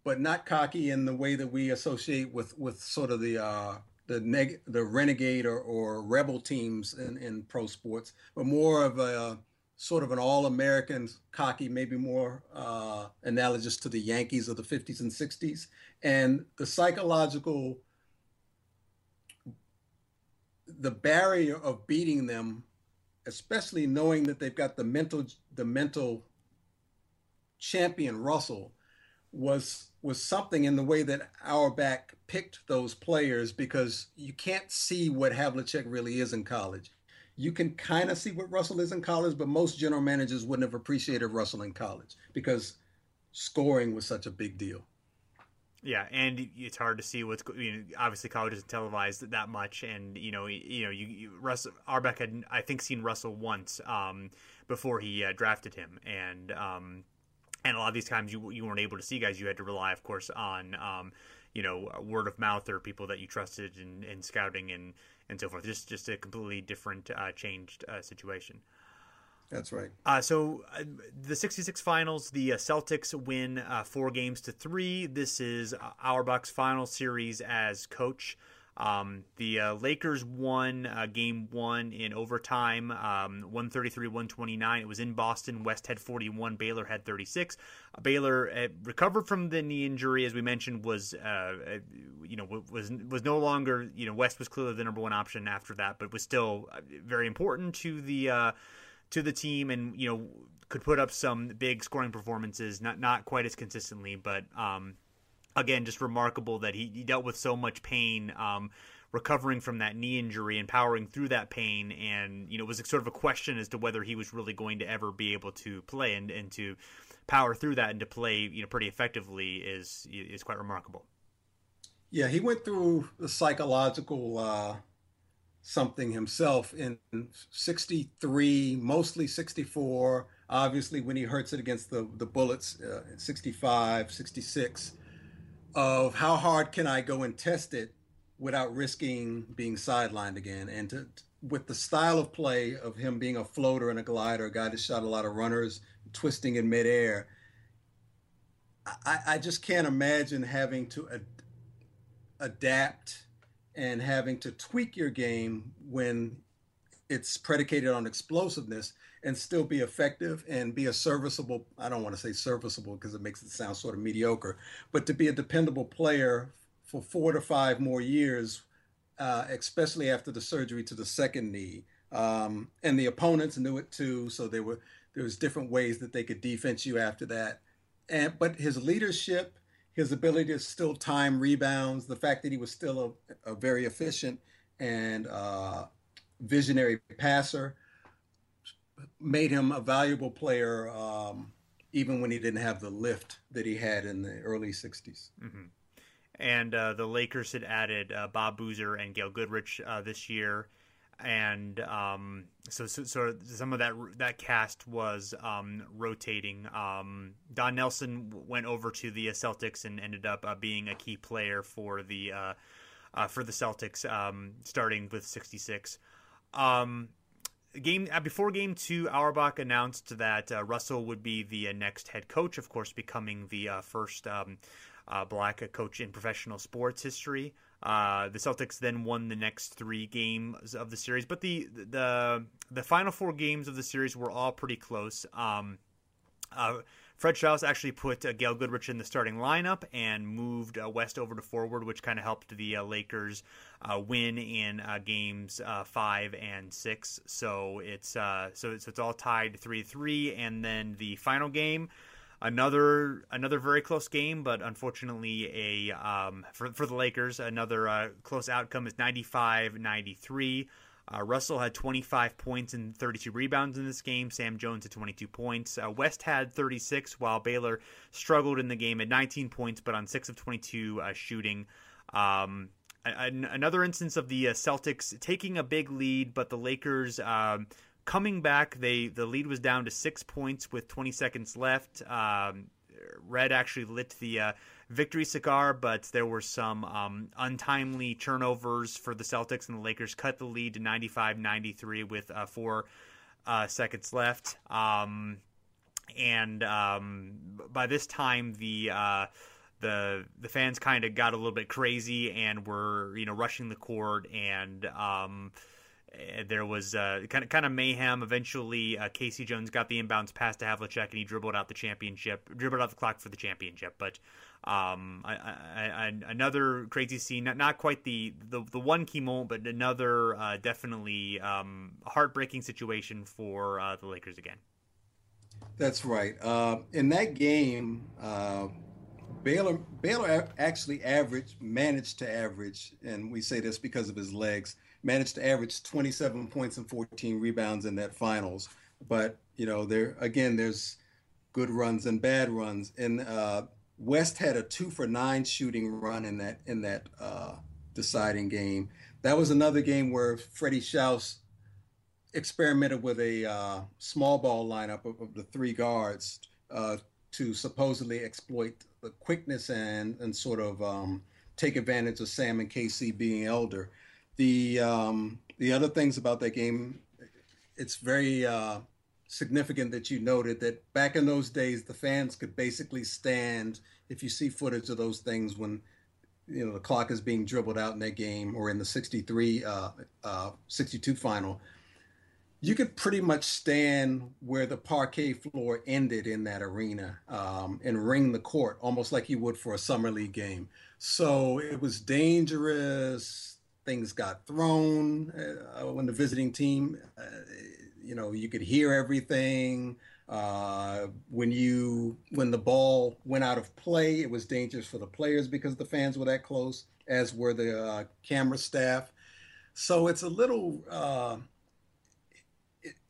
but not cocky in the way that we associate with with sort of the uh, the neg- the renegade or, or rebel teams in, in pro sports, but more of a sort of an all-American cocky, maybe more uh, analogous to the Yankees of the 50s and 60s, and the psychological the barrier of beating them, especially knowing that they've got the mental the mental champion Russell was was something in the way that Auerbach picked those players because you can't see what Havlicek really is in college. You can kind of see what Russell is in college, but most general managers wouldn't have appreciated Russell in college because scoring was such a big deal. Yeah, and it's hard to see what's you know, obviously college isn't televised that much, and you know you know you, you Russell Auerbach had I think seen Russell once um, before he uh, drafted him, and um, and a lot of these times you you weren't able to see guys. You had to rely, of course, on um, you know word of mouth or people that you trusted in, in scouting and and so forth. Just just a completely different, uh, changed uh, situation. That's right. Uh, so uh, the 66 finals, the uh, Celtics win uh, four games to three. This is Auerbach's final series as coach. Um, the uh, Lakers won uh, game one in overtime, um, 133 129. It was in Boston. West had 41, Baylor had 36. Uh, Baylor uh, recovered from the knee injury, as we mentioned, was uh, you know was was no longer you know West was clearly the number one option after that, but was still very important to the to the team, and you know could put up some big scoring performances, not not quite as consistently, but um, again, just remarkable that he, he dealt with so much pain, um, recovering from that knee injury and powering through that pain. And, you know, it was sort of a question as to whether he was really going to ever be able to play and, and to power through that and to play, you know, pretty effectively is, is quite remarkable. Yeah, he went through the psychological uh, something himself in 63, mostly 64. Obviously, when he hurts it against the, the Bullets, uh, 65, 66, of how hard can I go and test it without risking being sidelined again. And to, with the style of play of him being a floater and a glider, a guy that shot a lot of runners, twisting in midair, I, I just can't imagine having to ad- adapt and having to tweak your game when it's predicated on explosiveness and still be effective and be a serviceable i don't want to say serviceable because it makes it sound sort of mediocre but to be a dependable player for four to five more years uh, especially after the surgery to the second knee. Um, and the opponents knew it too so there were there was different ways that they could defense you after that. And but his leadership his ability to still time rebounds, the fact that he was still a, a very efficient and uh, visionary passer made him a valuable player um, even when he didn't have the lift that he had in the early 60s. Mm-hmm. And uh, the Lakers had added uh, Bob Boozer and Gail Goodrich uh, this year and um, so, so, so some of that that cast was um, rotating. Um, Don Nelson went over to the Celtics and ended up uh, being a key player for the uh, uh, for the Celtics, um, starting with sixty six. Um, game uh, before game two, Auerbach announced that uh, Russell would be the uh, next head coach. Of course, becoming the first um, black coach in professional sports history. Uh, the Celtics then won the next three games of the series, but the the the final four games of the series were all pretty close. Um, uh, Fred Schaus actually put uh, Gail Goodrich in the starting lineup and moved uh, West over to forward, which kind of helped the uh, Lakers uh, win in uh, games uh, five and six. So it's so it's, it's all tied three three, and then the final game another another very close game, but unfortunately a um, for for the Lakers another close outcome is 95-93. Uh, Russell had 25 points and 32 rebounds in this game. Sam Jones had 22 points. Uh, West had 36, while Baylor struggled in the game at 19 points, but on 6 of 22 uh, shooting. Um, another instance of the uh, Celtics taking a big lead, but the Lakers um, coming back, they the lead was down to six points with 20 seconds left. Um, Red actually lit the uh, victory cigar, but there were some um, untimely turnovers for the Celtics, and the Lakers cut the lead to 95 93 with uh, four uh, seconds left. Um, and um, by this time, the uh, the the fans kind of got a little bit crazy and were you know rushing the court and um, there was uh, kind of kind of mayhem. Eventually, uh, K.C. Jones got the inbounds pass to Havlicek, and he dribbled out the championship, dribbled out the clock for the championship. But um, I, I, I, another crazy scene, not, not quite the, the, the one key moment, but another uh, definitely um, heartbreaking situation for uh, the Lakers again. That's right. Uh, in that game, Baylor Baylor actually averaged managed to average, and we say this because of his legs managed to average 27 points and 14 rebounds in that finals. But you know, there again, there's good runs and bad runs. And uh, West had a two for nine shooting run in that in that uh, deciding game. That was another game where Freddie Schaus experimented with a uh, small ball lineup of, of the three guards uh, to supposedly exploit the quickness and and sort of um, take advantage of Sam and KC being elder. The um, the other things about that game, it's very uh, significant that you noted that back in those days, the fans could basically stand. If you see footage of those things when you know the clock is being dribbled out in that game or in the 63 uh, uh, 62 final you could pretty much stand where the parquet floor ended in that arena um, and ring the court almost like you would for a summer league game so it was dangerous things got thrown uh, when the visiting team, uh, you know, you could hear everything. Uh, when you when the ball went out of play, it was dangerous for the players because the fans were that close, as were the uh, camera staff. So it's a little. Uh,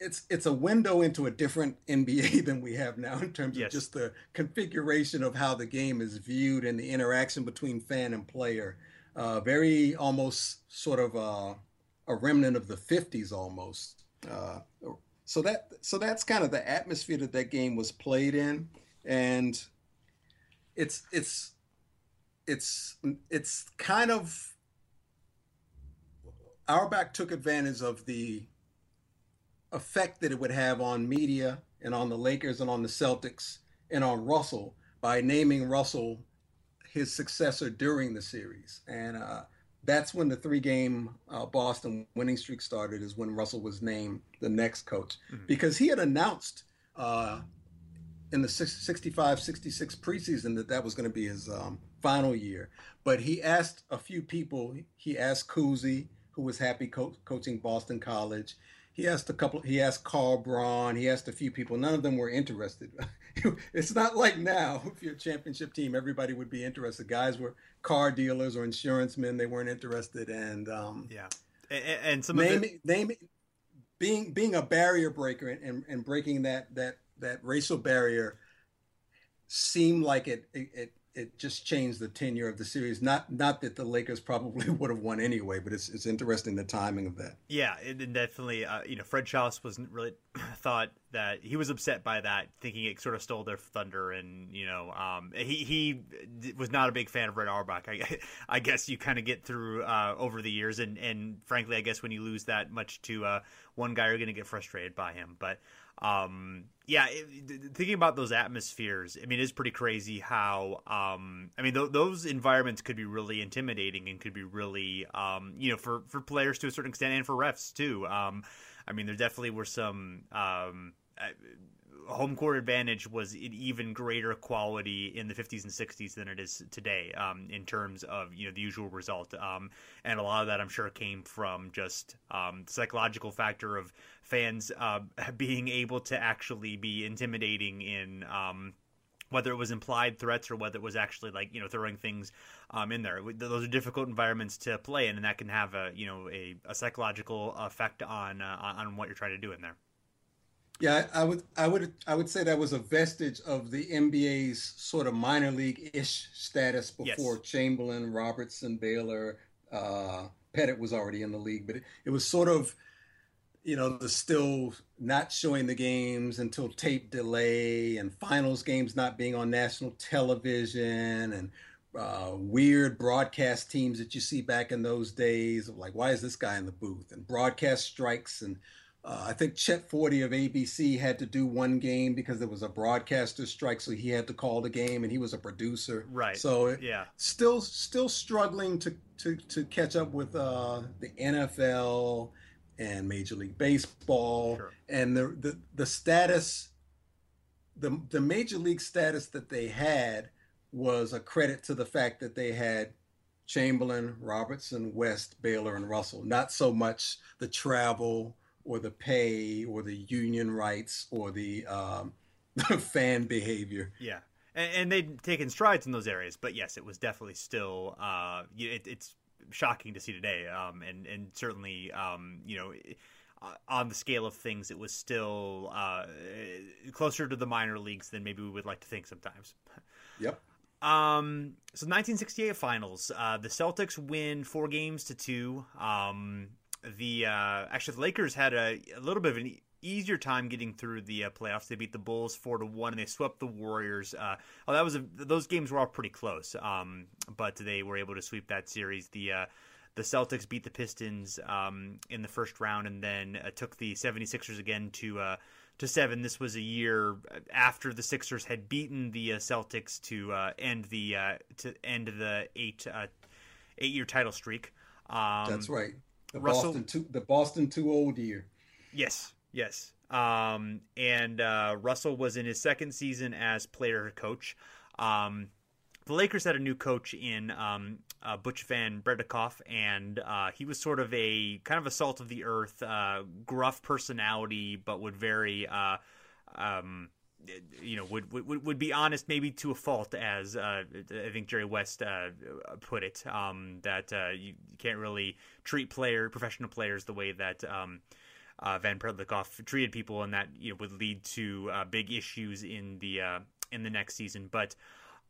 it's it's a window into a different NBA than we have now in terms yes. of just the configuration of how the game is viewed and the interaction between fan and player uh, very almost sort of uh, a remnant of the 50s almost. Uh, so that so that's kind of the atmosphere that that game was played in, and it's it's it's it's kind of Auerbach took advantage of the effect that it would have on media and on the Lakers and on the Celtics and on Russell by naming Russell his successor during the series. And uh, that's when the three game uh, Boston winning streak started, is when Russell was named the next coach. Mm-hmm. Because he had announced uh, in the 65 66 preseason that that was going to be his um, final year. But he asked a few people, he asked Cousy, who was happy co- coaching Boston College. He asked a couple. He asked Carl Braun. He asked a few people. None of them were interested. it's not like now. If you're a championship team, everybody would be interested. Guys were car dealers or insurance men. They weren't interested. And um, yeah, and, and some naming, of naming, being being a barrier breaker and, and, and breaking that that that racial barrier seemed like it, it, it it just changed the tenure of the series. Not not that the Lakers probably would have won anyway, but it's it's interesting the timing of that. Yeah, definitely, uh, you know, Fred Schaus wasn't really thought that he was upset by that, thinking it sort of stole their thunder, and you know, um, he he was not a big fan of Red Auerbach. I, I guess you kind of get through uh, over the years, and and frankly, I guess when you lose that much to uh, one guy, you're going to get frustrated by him, but. Um, yeah, it, thinking about those atmospheres, I mean, it's pretty crazy how, um, I mean, th- those environments could be really intimidating and could be really, um, you know, for, for players to a certain extent and for refs too. Um, I mean, there definitely were some, um, home court advantage was an even greater quality in the 50s and 60s than it is today um, in terms of you know the usual result um, and a lot of that i'm sure came from just um, the psychological factor of fans uh, being able to actually be intimidating in um, whether it was implied threats or whether it was actually like you know throwing things um, in there. Those are difficult environments to play in, and that can have a you know a, a psychological effect on uh, on what you're trying to do in there. Yeah, I would, I would, I would say that was a vestige of the NBA's sort of minor league ish status before yes. Chamberlain, Robertson, Baylor, uh, Pettit was already in the league, but it, it, was sort of, you know, the still not showing the games until tape delay and finals games not being on national television and uh, weird broadcast teams that you see back in those days of like, why is this guy in the booth and broadcast strikes and uh, I think Chet Forte of ABC had to do one game because there was a broadcaster strike, so he had to call the game, and he was a producer. Right. So yeah, still still struggling to to, to catch up with uh, the NFL and Major League Baseball sure. and the, the the status. The the major league status that they had was a credit to the fact that they had Chamberlain, Robertson, West, Baylor, and Russell. Not so much the travel or the pay or the union rights or the um, fan behavior. Yeah. And, and, they'd taken strides in those areas, but yes, it was definitely still uh, it, it's shocking to see today, um, and and certainly um, you know uh, on the scale of things, it was still uh, closer to the minor leagues than maybe we would like to think sometimes. Yep. Um, so 1968 finals, uh, the Celtics win four games to two. Um, the uh, actually the Lakers had a, a little bit of an easier time getting through the uh, playoffs. They beat the Bulls four to one, and they swept the Warriors. Uh, oh, that was a, those games were all pretty close, um, but they were able to sweep that series. The uh, the Celtics beat the Pistons um, in the first round, and then uh, took the 76ers again to uh, to seven. This was a year after the Sixers had beaten the uh, Celtics to end the to end the eight eight year title streak. Um, That's right. The Russell, Boston two, the Boston too old year. Yes, yes. Um, and uh, Russell was in his second season as player coach. Um, the Lakers had a new coach in um, uh, Butch Van Breda Kolff, and uh, he was sort of a kind of a salt of the earth, uh, gruff personality, but would very uh, um, you know would, would would be honest maybe to a fault as uh, I think Jerry West uh, put it um, that uh, you, you, can't really treat player professional players the way that um, uh, Van Breda Kolff treated people and that you know would lead to uh, big issues in the uh, in the next season but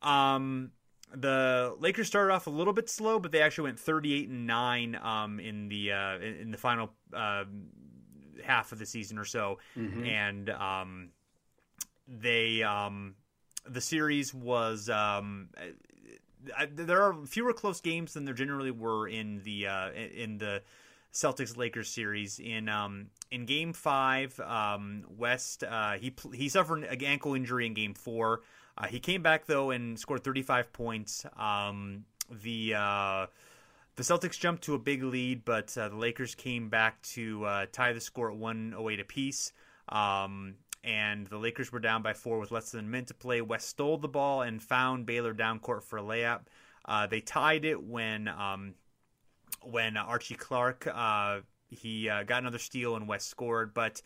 um, the Lakers started off a little bit slow, but they actually went 38 and nine um, in the uh, in the final uh, half of the season or so, mm-hmm. and um, they um, the series was um, I, there are fewer close games than there generally were in the uh, in the Celtics Lakers series. In um, in Game Five, um, West uh, he he suffered an ankle injury in Game Four. Uh, he came back though and scored 35 points. Um, the uh, the Celtics jumped to a big lead, but uh, the Lakers came back to uh, tie the score at 108 apiece. Um, and the Lakers were down by four with less than a minute to play. West stole the ball and found Baylor down court for a layup. Uh, they tied it when um, when Archie Clark uh, he uh, got another steal and West scored, but.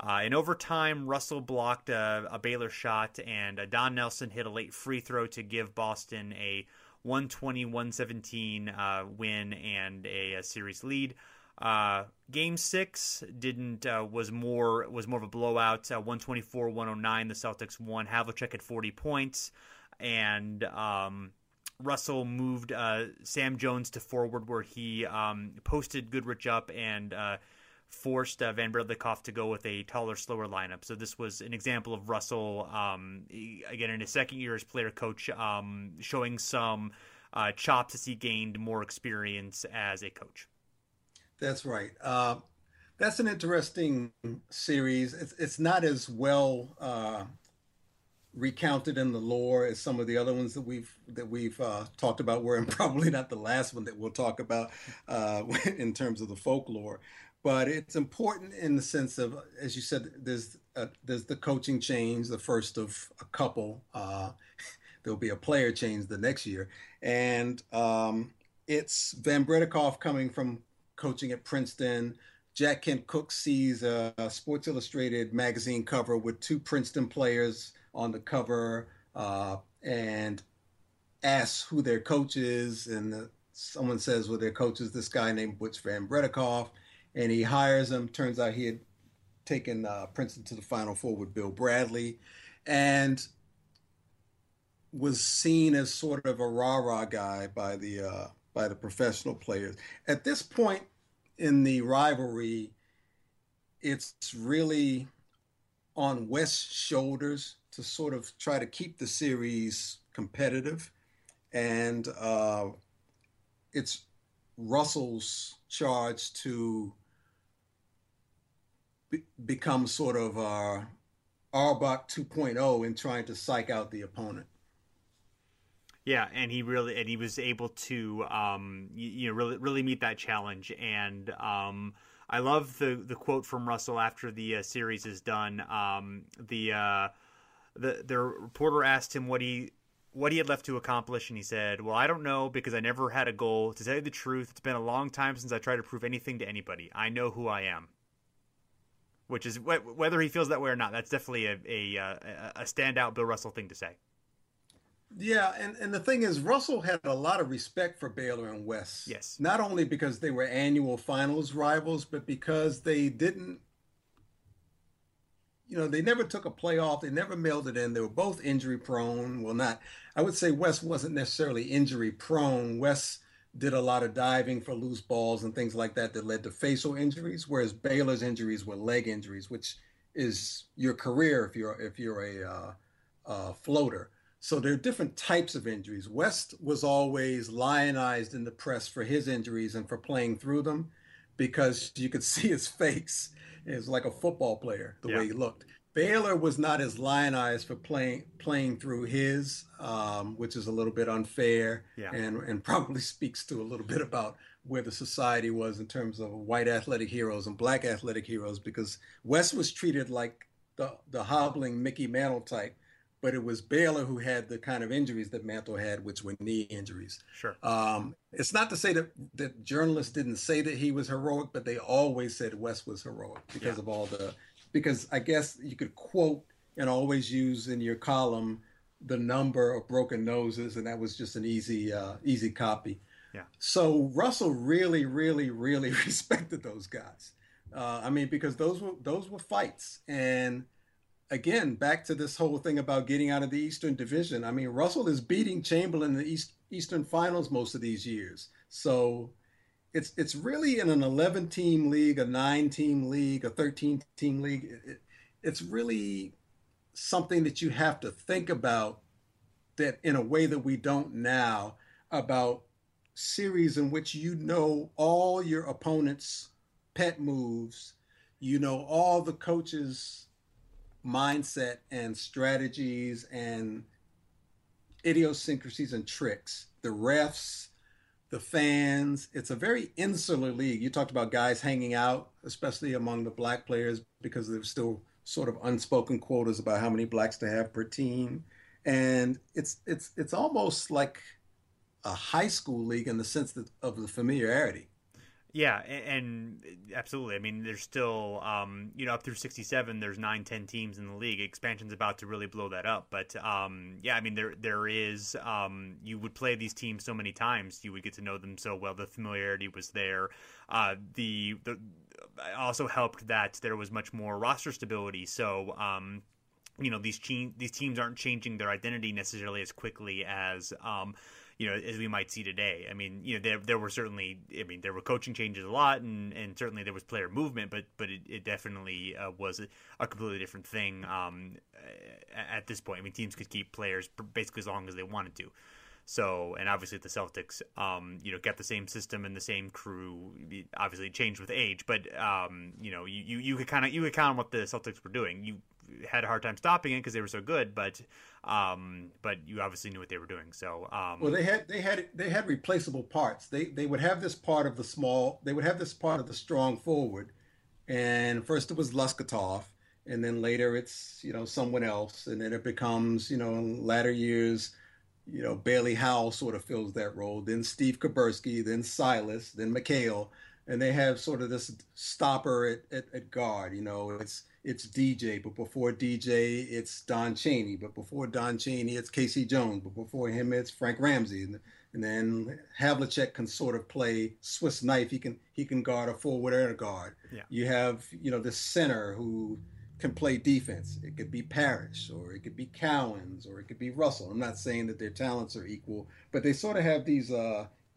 Uh, in overtime, Russell blocked a, a Baylor shot, and uh, Don Nelson hit a late free throw to give Boston a 120 117 uh, win and a, a series lead. Uh, game six didn't uh, was more was more of a blowout. Uh, 124 109. The Celtics won. Havlicek had 40 points, and um, Russell moved uh, Sam Jones to forward, where he um, posted Goodrich up and uh, forced uh, Van Breda Kolff to go with a taller, slower lineup. So this was an example of Russell, um, again in his second year as player coach, um, showing some chops as he gained more experience as a coach. That's right. Uh, that's an interesting series. It's, it's not as well uh, recounted in the lore as some of the other ones that we've that we've uh, talked about. Were and probably not the last one that we'll talk about uh, in terms of the folklore. But it's important in the sense of, as you said, there's a, there's the coaching change, the first of a couple. Uh, there'll be a player change the next year, and um, it's Van Breda Kolff coming from coaching at Princeton. Jack Kent Cooke sees a, Sports Illustrated magazine cover with two Princeton players on the cover uh, and asks who their coach is. And the, someone says, well, their coach is this guy named Butch Van Breda Kolff. And he hires him. Turns out he had taken uh, Princeton to the Final Four with Bill Bradley and was seen as sort of a rah rah guy by the uh, by the professional players. At this point in the rivalry, it's really on West's shoulders to sort of try to keep the series competitive. And uh, it's Russell's charge to be- become sort of uh, Auerbach 2.0 in trying to psych out the opponent. Yeah, and he really and he was able to um, you, you, know really really meet that challenge. And um, I love the the quote from Russell after the uh, series is done. Um, the uh, the the reporter asked him what he what he had left to accomplish, and he said, "Well, I don't know because I never had a goal. To tell you the truth, it's been a long time since I tried to prove anything to anybody. I know who I am." Which is whether he feels that way or not. That's definitely a a, uh, a standout Bill Russell thing to say. Yeah, and, and the thing is, Russell had a lot of respect for Baylor and West. Yes. Not only because they were annual finals rivals, but because they didn't, you know, they never took a playoff. They never mailed it in. They were both injury prone. Well, not, I would say West wasn't necessarily injury prone. West did a lot of diving for loose balls and things like that that led to facial injuries, whereas Baylor's injuries were leg injuries, which is your career if you're if you're a uh, uh, floater. So there are different types of injuries. West was always lionized in the press for his injuries and for playing through them because you could see his face. It was like a football player, the yeah. way he looked. Baylor was not as lionized for playing playing through his, um, which is a little bit unfair yeah. and, and probably speaks to a little bit about where the society was in terms of white athletic heroes and black athletic heroes because West was treated like the, the hobbling Mickey Mantle type but it was Baylor who had the kind of injuries that Mantle had, which were knee injuries. Sure. Um, it's not to say that, that journalists didn't say that he was heroic, but they always said West was heroic because yeah. of all the, because I guess you could quote and always use in your column the number of broken noses, and that was just an easy, uh, easy copy. Yeah. So Russell really, really, really respected those guys. Uh, I mean, because those were those were fights, and again, back to this whole thing about getting out of the Eastern Division. I mean, Russell is beating Chamberlain in the East, Eastern Finals most of these years. So it's it's really in an 11 team league, a nine team league, a 13 team league. It, it's really something that you have to think about that in a way that we don't now about series in which you know all your opponent's pet moves, you know all the coaches' mindset and strategies and idiosyncrasies and tricks. The refs, the fans. It's a very insular league. You talked about guys hanging out, especially among the black players, because there's still sort of unspoken quotas about how many blacks to have per team. And it's it's it's almost like a high school league in the sense of the familiarity. Yeah, and, absolutely. I mean, there's still, um, you know, up through 67, there's nine, ten teams in the league. Expansion's about to really blow that up. But, um, yeah, I mean, there there is, um, you would play these teams so many times, you would get to know them so well. The familiarity was there. Uh, the, the also helped that there was much more roster stability. So, um, you know, these, che- these teams aren't changing their identity necessarily as quickly as, um, you know, as we might see today. I mean, you know, there there were certainly, I mean, there were coaching changes a lot, and, and certainly there was player movement, but but it, it definitely uh, was a, a, completely different thing um, at this point. I mean, teams could keep players basically as long as they wanted to. So, and obviously the Celtics, um, you know, kept the same system and the same crew. Obviously, changed with age, but um, you know, you, you, you could kind of you could count on what the Celtics were doing. You had a hard time stopping it because they were so good, but um, but you obviously knew what they were doing. So um, well, they had they had they had replaceable parts. They they would have this part of the small. They would have this part of the strong forward, and first it was Loscutoff, and then later it's you know someone else, and then it becomes you know in latter years. You know, Bailey Howell sort of fills that role. Then Steve Kuberski, then Silas, then McHale, and they have sort of this stopper at, at, at guard. You know, it's it's DJ, but before DJ, it's Don Chaney, but before Don Chaney, it's K.C. Jones, but before him, it's Frank Ramsey, and, and then Havlicek can sort of play Swiss knife. He can he can guard a forward and a guard. Yeah. You have you know the center who can play defense. It could be Parish, or it could be Cowens, or it could be Russell. I'm not saying that their talents are equal, but they sort of have these uh,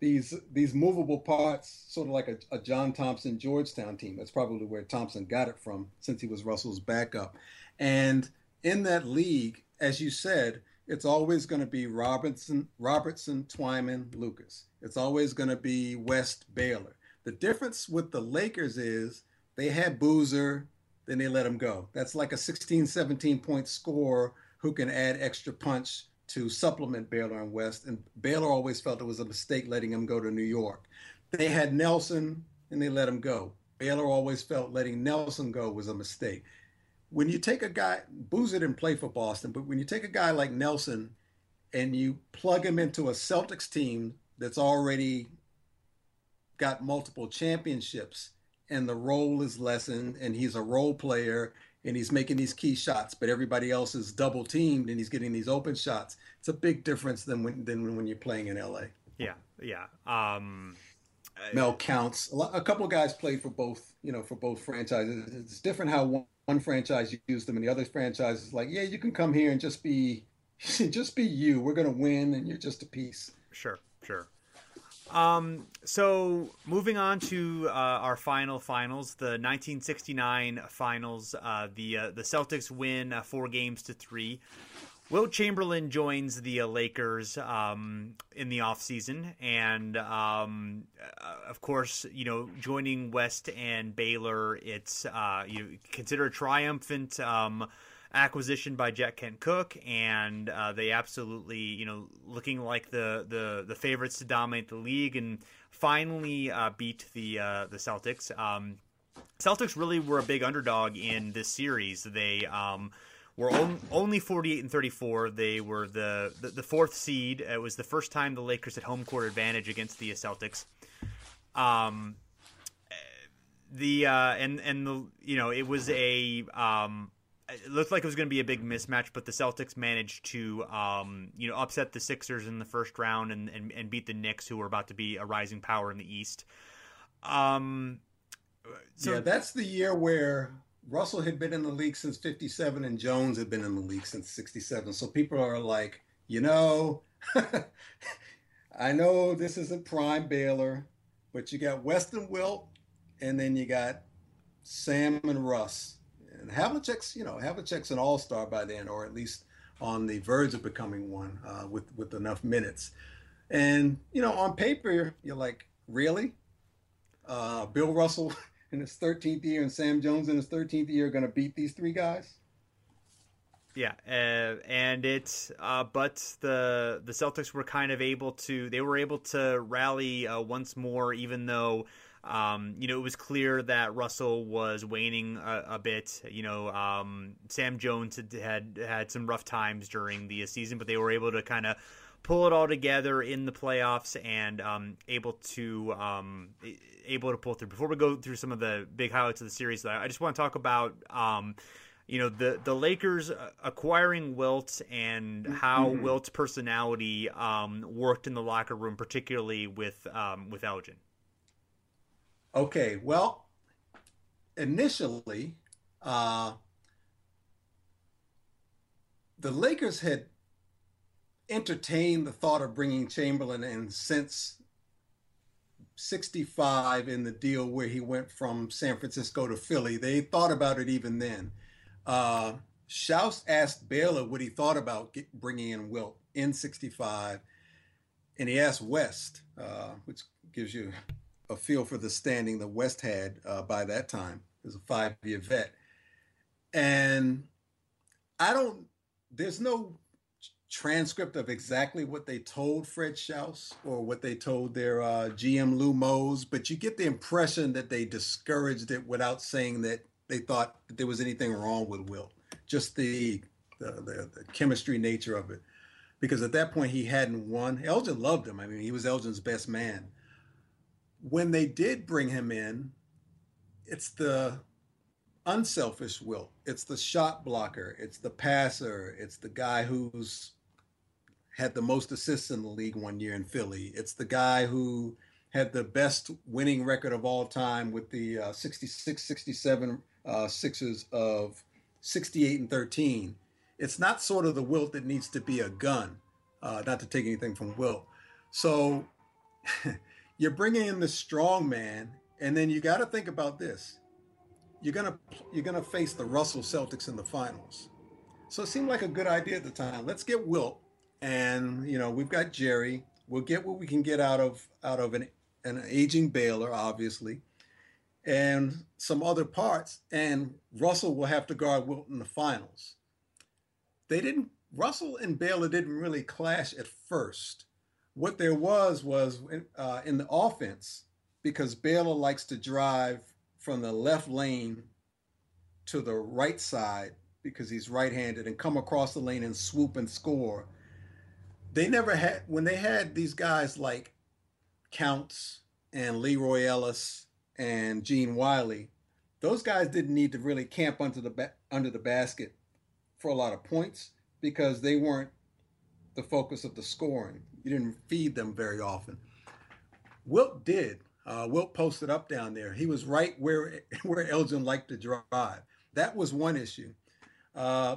these these movable parts, sort of like a, a, John Thompson Georgetown team. That's probably where Thompson got it from, since he was Russell's backup. And in that league, as you said, it's always going to be Robertson, Robertson, Twyman, Lucas. It's always going to be West Baylor. The difference with the Lakers is they had Boozer, then they let him go. That's like a 16, 17 point score who can add extra punch to supplement Baylor and West, and Baylor always felt it was a mistake letting him go to New York. They had Nelson and they let him go. Baylor always felt letting Nelson go was a mistake. When you take a guy, Boozer didn't play for Boston, but when you take a guy like Nelson and you plug him into a Celtics team that's already got multiple championships and the role is lessened and he's a role player and he's making these key shots, but everybody else is double teamed and he's getting these open shots. It's a big difference than when than when you're playing in LA. Yeah, yeah. Um, Mel Counts. A, lot, a couple of guys played for both, you know, for both franchises. It's different how one, one franchise used them, and the other franchise is like, yeah, you can come here and just be, just be you. We're gonna win, and you're just a piece. Sure, sure. Um, so moving on to uh, our final finals, the 1969 finals. Uh, the uh, the Celtics win uh, four games to three. Wilt Chamberlain joins the uh, Lakers um, in the offseason. and um, uh, of course, you know, joining West and Baylor, it's uh you consider a triumphant. Um, acquisition by Jack Kent Cooke, and uh, they absolutely, you know, looking like the, the, the favorites to dominate the league, and finally uh, beat the uh, the Celtics. Um, Celtics really were a big underdog in this series. They um, were on, only 48 and 34. They were the, the, the fourth seed. It was the first time the Lakers had home court advantage against the Celtics. Um, the uh, and and the you know it was a um, it looked like it was going to be a big mismatch, but the Celtics managed to, um, you know, upset the Sixers in the first round and, and, and, beat the Knicks, who were about to be a rising power in the East. Um, so, yeah, that's the year where Russell had been in the league since 57 and Jones had been in the league since 67. So people are like, you know, I know this isn't prime Baylor, but you got West and Wilt and then you got Sam and Russ. And Havlicek's, you know, Havlicek's an all-star by then, or at least on the verge of becoming one uh, with with enough minutes. And you know, on paper, you're like, really? Uh, Bill Russell in his 13th year and Sam Jones in his 13th year are going to beat these three guys? Yeah, uh, and it's uh, but the the Celtics were kind of able to, they were able to rally uh, once more, even though. Um, you know, it was clear that Russell was waning a, a bit. You know, um, Sam Jones had, had had some rough times during the season, but they were able to kind of pull it all together in the playoffs and um, able to um, able to pull through. Before we go through some of the big highlights of the series, I just want to talk about. Um, you know the the Lakers acquiring Wilt and how mm-hmm. Wilt's personality um, worked in the locker room, particularly with um, with Elgin. Okay, well, initially, uh, the Lakers had entertained the thought of bringing Chamberlain in since 65 in the deal where he went from San Francisco to Philly. They thought about it even then. Uh, Schaus asked Baylor what he thought about get, bringing in Wilt in 65, and he asked West, uh, which gives you a feel for the standing that West had uh, by that time as a five year vet. And I don't, there's no transcript of exactly what they told Fred Schaus or what they told their uh, GM Lou Mohs, but you get the impression that they discouraged it without saying that they thought that there was anything wrong with Wilt, Just the the, the, the chemistry nature of it. Because at that point he hadn't won. Elgin loved him. I mean, he was Elgin's best man. When they did bring him in, it's the unselfish Wilt. It's the shot blocker. It's the passer. It's the guy who's had the most assists in the league one year in Philly. It's the guy who had the best winning record of all time with the uh, 66 67 uh, Sixers of 68 and 13. It's not sort of the Wilt that needs to be a gun, uh, not to take anything from Wilt. So you're bringing in the strong man, and then you got to think about this. You're gonna you're gonna face the Russell Celtics in the finals. So it seemed like a good idea at the time. Let's get Wilt and you know we've got Jerry. We'll get what we can get out of out of an an aging Baylor, obviously, and some other parts. And Russell will have to guard Wilt in the finals. They didn't. Russell and Baylor didn't really clash at first. What there was was uh, in the offense because Baylor likes to drive from the left lane to the right side because he's right-handed and come across the lane and swoop and score they never had when they had these guys like Counts and Leroy Ellis and Gene Wiley. Those guys didn't need to really camp under the ba- under the basket for a lot of points because they weren't the focus of the scoring. You didn't feed them very often. Wilt did. Uh, Wilt posted up down there. He was right where where Elgin liked to drive. That was one issue. Uh,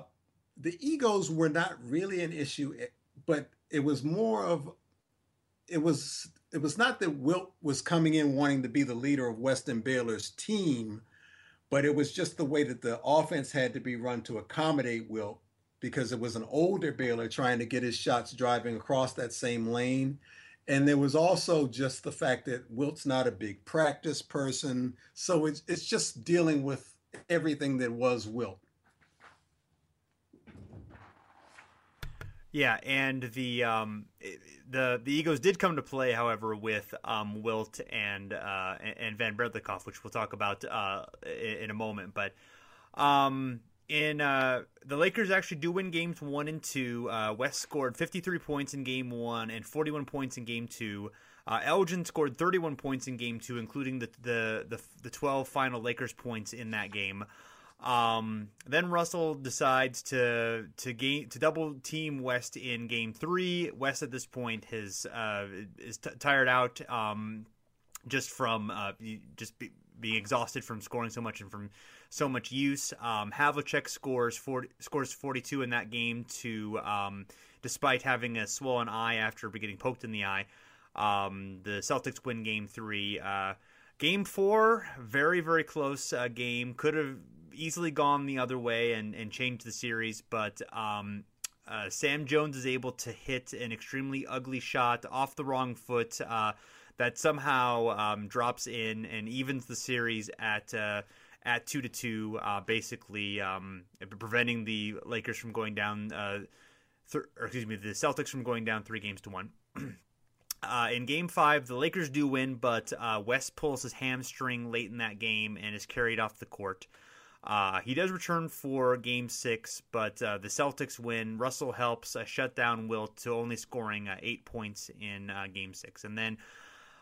the egos were not really an issue, eh, but it was more of it was it was not that Wilt was coming in wanting to be the leader of West and Baylor's team, but it was just the way that the offense had to be run to accommodate Wilt because it was an older Baylor trying to get his shots driving across that same lane. And there was also just the fact that Wilt's not a big practice person. So it's, it's just dealing with everything that was Wilt. Yeah, and the um, the the egos did come to play, however, with um, Wilt and uh, and Van Breda Kolff, which we'll talk about uh, in a moment. But um, in uh, the Lakers actually do win games one and two. Uh, West scored 53 points in game one and 41 points in game two. Uh, Elgin scored 31 points in game two, including the the the, the 12 final Lakers points in that game. Um, then Russell decides to to gain to double team West in Game Three. West at this point has uh, is t- tired out um, just from uh, just be, being exhausted from scoring so much and from so much use. Um, Havlicek scores 40, scores 42 in that game to um, despite having a swollen eye after getting poked in the eye. Um, the Celtics win game three. Uh, game four, very, very close uh, game. Could have easily gone the other way and, and changed the series, but um, uh, Sam Jones is able to hit an extremely ugly shot off the wrong foot uh, that somehow um, drops in and evens the series at uh, at two to two, uh, basically um, preventing the Lakers from going down. Uh, th- or excuse me, the Celtics from going down three games to one. Uh, in game five, the Lakers do win, but uh, West pulls his hamstring late in that game and is carried off the court. Uh, he does return for game six, but uh, the Celtics win. Russell helps shut down Wilt to only scoring eight points in game six. And then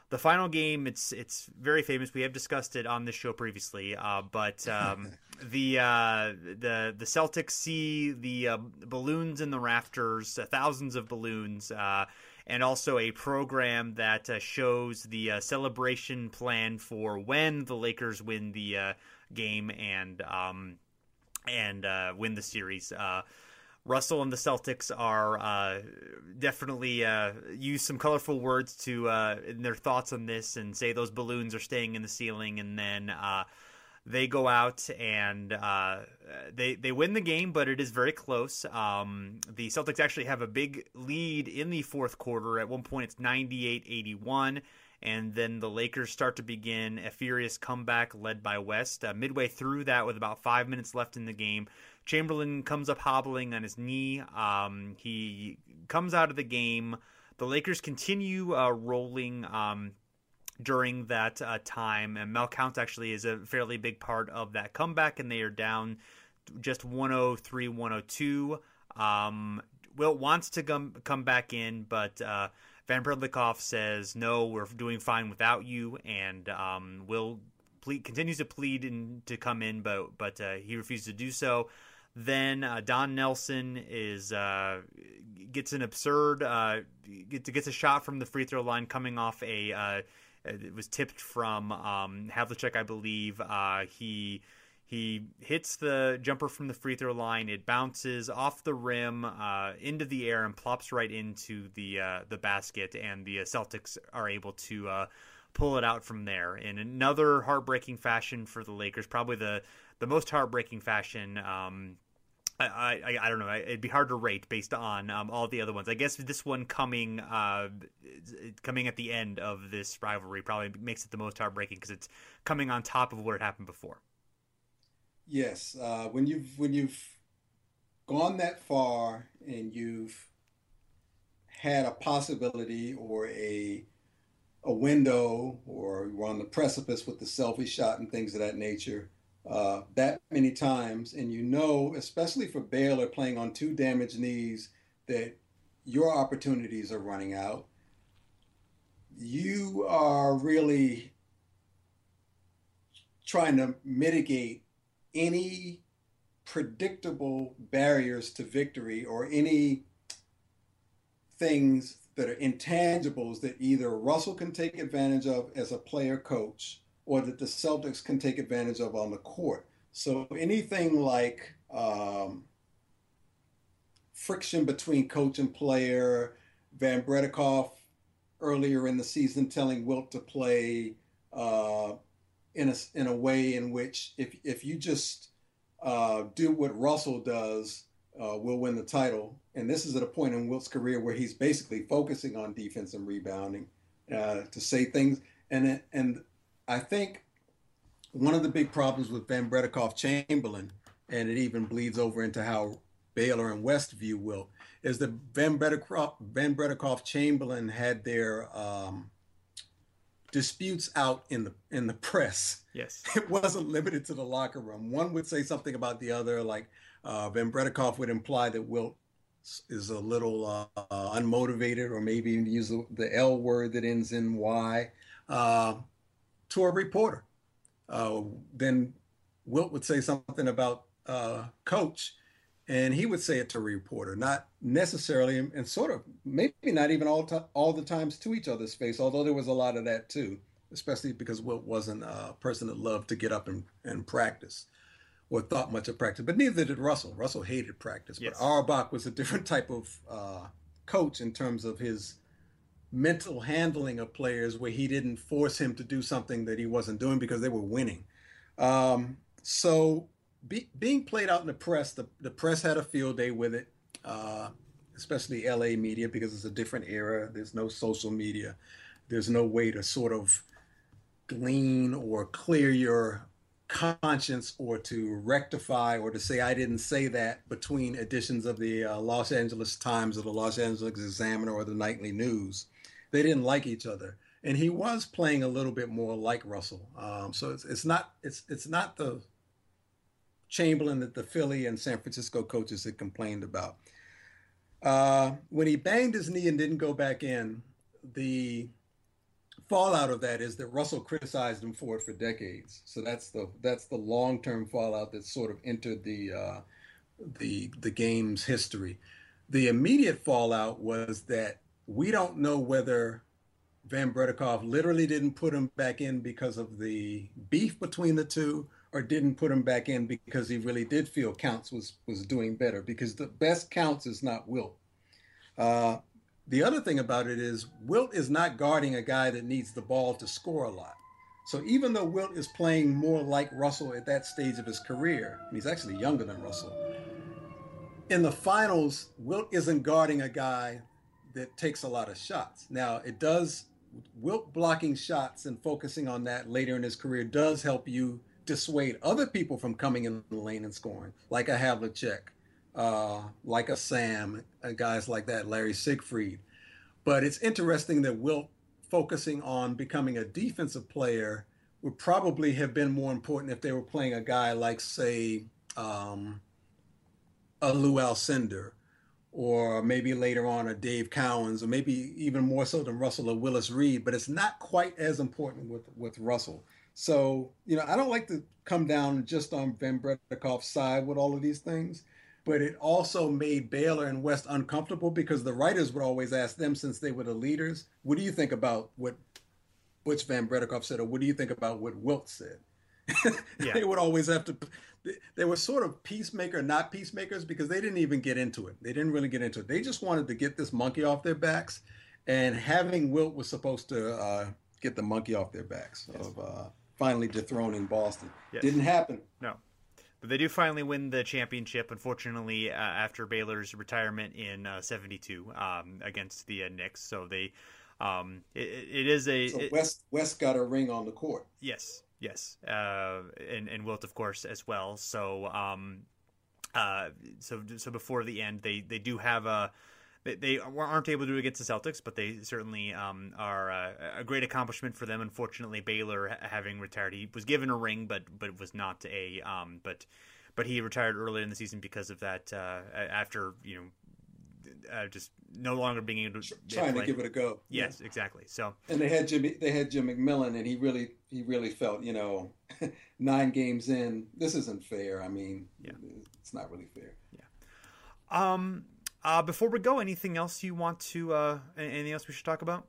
the final game, it's it's very famous. We have discussed it on this show previously, but um, the the the Celtics see the balloons in the rafters, thousands of balloons and also a program that uh, shows the uh, celebration plan for when the Lakers win the uh, game and um, and uh, win the series. Uh, Russell and the Celtics are uh, definitely use some colorful words to in their thoughts on this and say those balloons are staying in the ceiling, and then they go out and uh, they they win the game, but it is very close. Um, the Celtics actually have a big lead in the fourth quarter. At one point, it's 98-81. And then the Lakers start to begin a furious comeback led by West. Uh, midway through that, with about five minutes left in the game, Chamberlain comes up hobbling on his knee. Um, he comes out of the game. The Lakers continue uh, rolling. Um, during that uh, time. And Mel Counts actually is a fairly big part of that comeback, and they are down just 103 102. Um, Wilt wants to come, come back in, but uh, Van Breda Kolff says, no, we're doing fine without you, and um, Wilt plead, continues to plead in, to come in, but, but uh, he refuses to do so. Then uh, Don Nelson is uh, gets an absurd uh, gets, a shot from the free throw line coming off a uh, it was tipped from um, Havlicek, I believe. Uh, he he hits the jumper from the free throw line. It bounces off the rim uh, into the air and plops right into the the basket, and the Celtics are able to pull it out from there in another heartbreaking fashion for the Lakers. Probably the the most heartbreaking fashion. Um, I, I, I don't know. It'd be hard to rate based on um, all the other ones. I guess this one coming uh, coming at the end of this rivalry probably makes it the most heartbreaking because it's coming on top of what had happened before. Yes, uh, when you've when you've gone that far and you've had a possibility or a a window or you're on the precipice with the Selvy shot and things of that nature uh, that many times, and you know, especially for Baylor playing on two damaged knees, that your opportunities are running out. You are really trying to mitigate any predictable barriers to victory or any things that are intangibles that either Russell can take advantage of as a player coach or that the Celtics can take advantage of on the court. So anything like um, friction between coach and player, Van Breda Kolff earlier in the season telling Wilt to play uh, in a in a way in which if if you just uh, do what Russell does, uh, we'll win the title. And this is at a point in Wilt's career where he's basically focusing on defense and rebounding uh, to say things. And and I think one of the big problems with Van Breda Kolff Chamberlain, and it even bleeds over into how Baylor and Westview will, is that Van Breda Kolff, Van Breda Kolff Chamberlain had their um, disputes out in the in the press. Yes, it wasn't limited to the locker room. One would say something about the other, like uh, Van Breda Kolff would imply that Wilt is a little uh, uh, unmotivated, or maybe even use the, the, L word that ends in Y. To a reporter. Uh, then Wilt would say something about uh, coach, and he would say it to a reporter, not necessarily, and sort of maybe not even all to, all the times to each other's face. Although there was a lot of that too, especially because Wilt wasn't a person that loved to get up and, and practice. or thought much of practice, but neither did Russell. Russell hated practice, yes. but Auerbach was a different type of uh, coach in terms of his mental handling of players, where he didn't force him to do something that he wasn't doing because they were winning. Um, so be, being played out in the press, the, the press had a field day with it, uh, especially LA media because it's a different era. There's no social media. There's no way to sort of glean or clear your conscience or to rectify or to say I didn't say that between editions of the uh, Los Angeles Times or the Los Angeles Examiner or the Nightly News. They didn't like each other, and he was playing a little bit more like Russell. Um, so it's, it's not it's it's not the Chamberlain that the Philly and San Francisco coaches had complained about. Uh, when he banged his knee and didn't go back in, the fallout of that is that Russell criticized him for it for decades. So that's the that's the long term fallout that sort of entered the uh, the the game's history. The immediate fallout was that we don't know whether Van Breda literally didn't put him back in because of the beef between the two, or didn't put him back in because he really did feel Counts was was doing better. Because the best Counts is not Wilt. Uh, the other thing about it is Wilt is not guarding a guy that needs the ball to score a lot. So even though Wilt is playing more like Russell at that stage of his career, he's actually younger than Russell. In the finals, Wilt isn't guarding a guy that takes a lot of shots. Now, it does Wilt blocking shots and focusing on that later in his career does help you dissuade other people from coming in the lane and scoring, like a Havlicek, uh, like a Sam, and guys like that, Larry Siegfried. But it's interesting that Wilt focusing on becoming a defensive player would probably have been more important if they were playing a guy like, say, um, a Lou Alcindor, or maybe later on a Dave Cowens, or maybe even more so than Russell or Willis Reed. But it's not quite as important with with Russell. So you know, I don't like to come down just on Van Breda Kolff's side with all of these things but it also made Baylor and West uncomfortable because the writers would always ask them, since they were the leaders, what do you think about what Butch Van Breda Kolff said, or what do you think about what Wilt said? yeah. they would always have to. They were sort of peacemaker, not peacemakers, because they didn't even get into it. They didn't really get into it. They just wanted to get this monkey off their backs, and having Wilt was supposed to uh, get the monkey off their backs yes. of uh, finally dethroning Boston. Yes. Didn't happen. No. But they do finally win the championship, unfortunately, uh, after Baylor's retirement in '72 uh, um, against the uh, Knicks. So they, um, it, it is a so West West got a ring on the court. Yes, yes, uh, and and Wilt, of course, as well. So, um, uh, so so before the end, they they do have a they, they aren't able to do against the Celtics, but they certainly um, are uh, a great accomplishment for them. Unfortunately, Baylor having retired, he was given a ring, but but was not a um, but but he retired earlier in the season because of that. Uh, after you know. Uh, just no longer being able to trying to give it a go. Yes, yeah. exactly. So and they had Jimmy, they had Jim McMillan, and he really, he really felt, you know, nine games in, this isn't fair. I mean, yeah. it's not really fair. Yeah. Um, uh, before we go, anything else you want to? Uh, anything else we should talk about?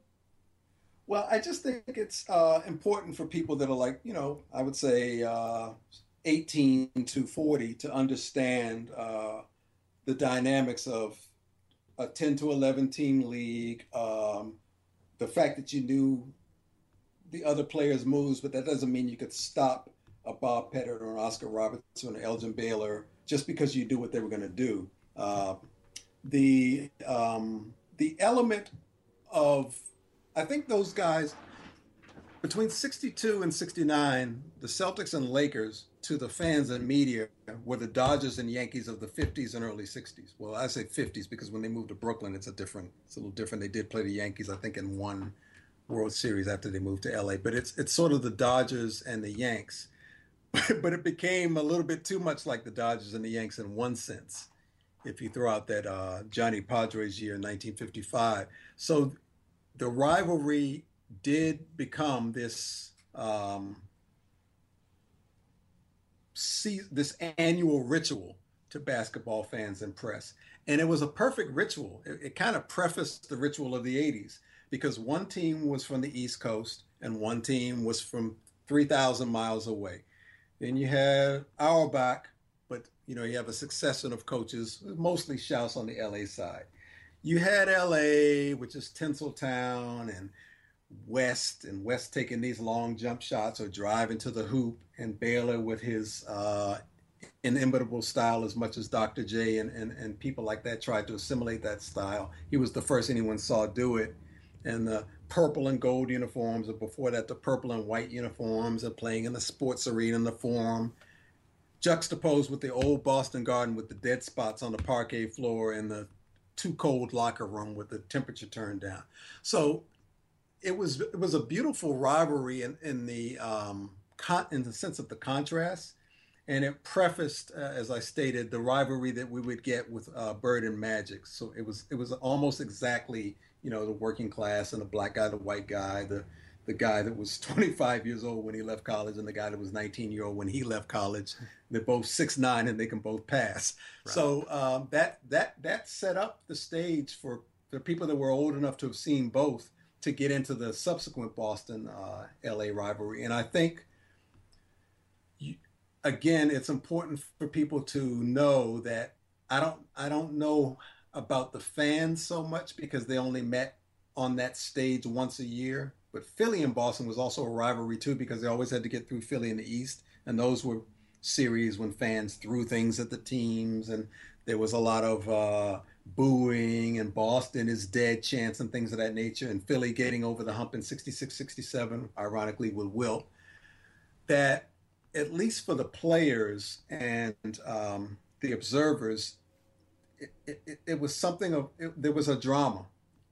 Well, I just think it's uh, important for people that are like, you know, I would say uh, 18 to 40 to understand uh, the dynamics of a 10 to 11 team league. Um, the fact that you knew the other players' moves, but that doesn't mean you could stop a Bob Pettit or an Oscar Robertson or Elgin Baylor just because you do what they were going to do. Uh, the um, the element of I think those guys between 62 and 69, the Celtics and Lakers to the fans and media were the Dodgers and Yankees of the 50s and early 60s. Well, I say 50s because when they moved to Brooklyn, it's a different, it's a little different. They did play the Yankees, I think, in one World Series after they moved to LA. But it's it's sort of the Dodgers and the Yanks. but it became a little bit too much like the Dodgers and the Yanks in one sense if you throw out that uh, Johnny Podres year in 1955. So the rivalry did become this um, see, this annual ritual to basketball fans and press. And it was a perfect ritual. It, it kind of prefaced the ritual of the 80s because one team was from the East Coast and one team was from 3,000 miles away. Then you have Auerbach, but you know you have a succession of coaches, mostly Schaus on the LA side. You had LA, which is Tinseltown and West, and West taking these long jump shots or driving to the hoop, and Baylor with his uh, inimitable style as much as Dr. J and, and, and people like that tried to assimilate that style. He was the first anyone saw do it. And the purple and gold uniforms, or before that, the purple and white uniforms, and playing in the sports arena in the forum, juxtaposed with the old Boston Garden with the dead spots on the parquet floor and the too cold locker room with the temperature turned down. So it was it was a beautiful rivalry in, in the um, con- in the sense of the contrast and it prefaced, uh, as I stated, the rivalry that we would get with uh, Bird and Magic. So it was it was almost exactly you know the working class and the black guy, the white guy, the the guy that was 25 years old when he left college, and the guy that was 19 year old when he left college. They're both six nine and they can both pass. Right. So um, that that that set up the stage for the people that were old enough to have seen both to get into the subsequent Boston uh, LA rivalry, and I think again, it's important for people to know that I don't I don't know about the fans so much because they only met on that stage once a year. But Philly and Boston was also a rivalry too because they always had to get through Philly in the East, and those were series when fans threw things at the teams, and there was a lot of uh, booing and Boston is dead chants and things of that nature, and Philly getting over the hump in 66 67, ironically, with Wilt. That at least for the players and um, the observers, it, it, it, was something of it, there was a drama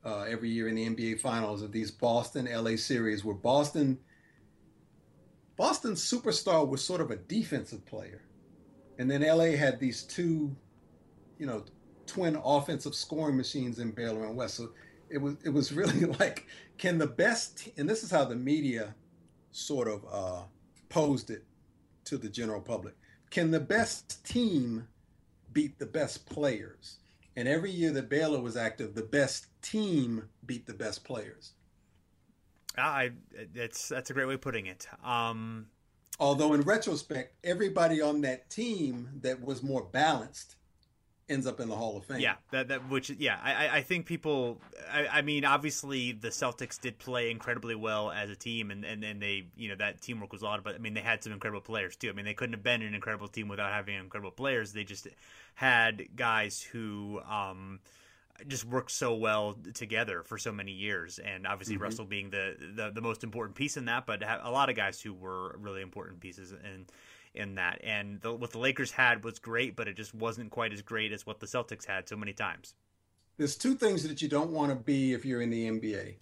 uh, every year in the NBA Finals of these Boston LA series where Boston Boston's superstar was sort of a defensive player, and then LA had these two, you know, twin offensive scoring machines in Baylor and West. So it was it was really like, can the best and this is how the media sort of uh, posed it to the general public. Can the best team beat the best players? And every year that Baylor was active, the best team beat the best players. I that's that's a great way of putting it. Um, Although in retrospect, everybody on that team that was more balanced ends up in the Hall of Fame. Yeah, that that which yeah, I I think people. I, I, mean, obviously the Celtics did play incredibly well as a team, and, and and they you know that teamwork was a lot. But I mean, they had some incredible players too. I mean, they couldn't have been an incredible team without having incredible players. They just had guys who. um just worked so well together for so many years, and obviously mm-hmm. Russell being the, the, the most important piece in that, but a lot of guys who were really important pieces, and in that. And the, what the Lakers had was great, but it just wasn't quite as great as what the Celtics had so many times. There's two things that you don't want to be if you're in the NBA.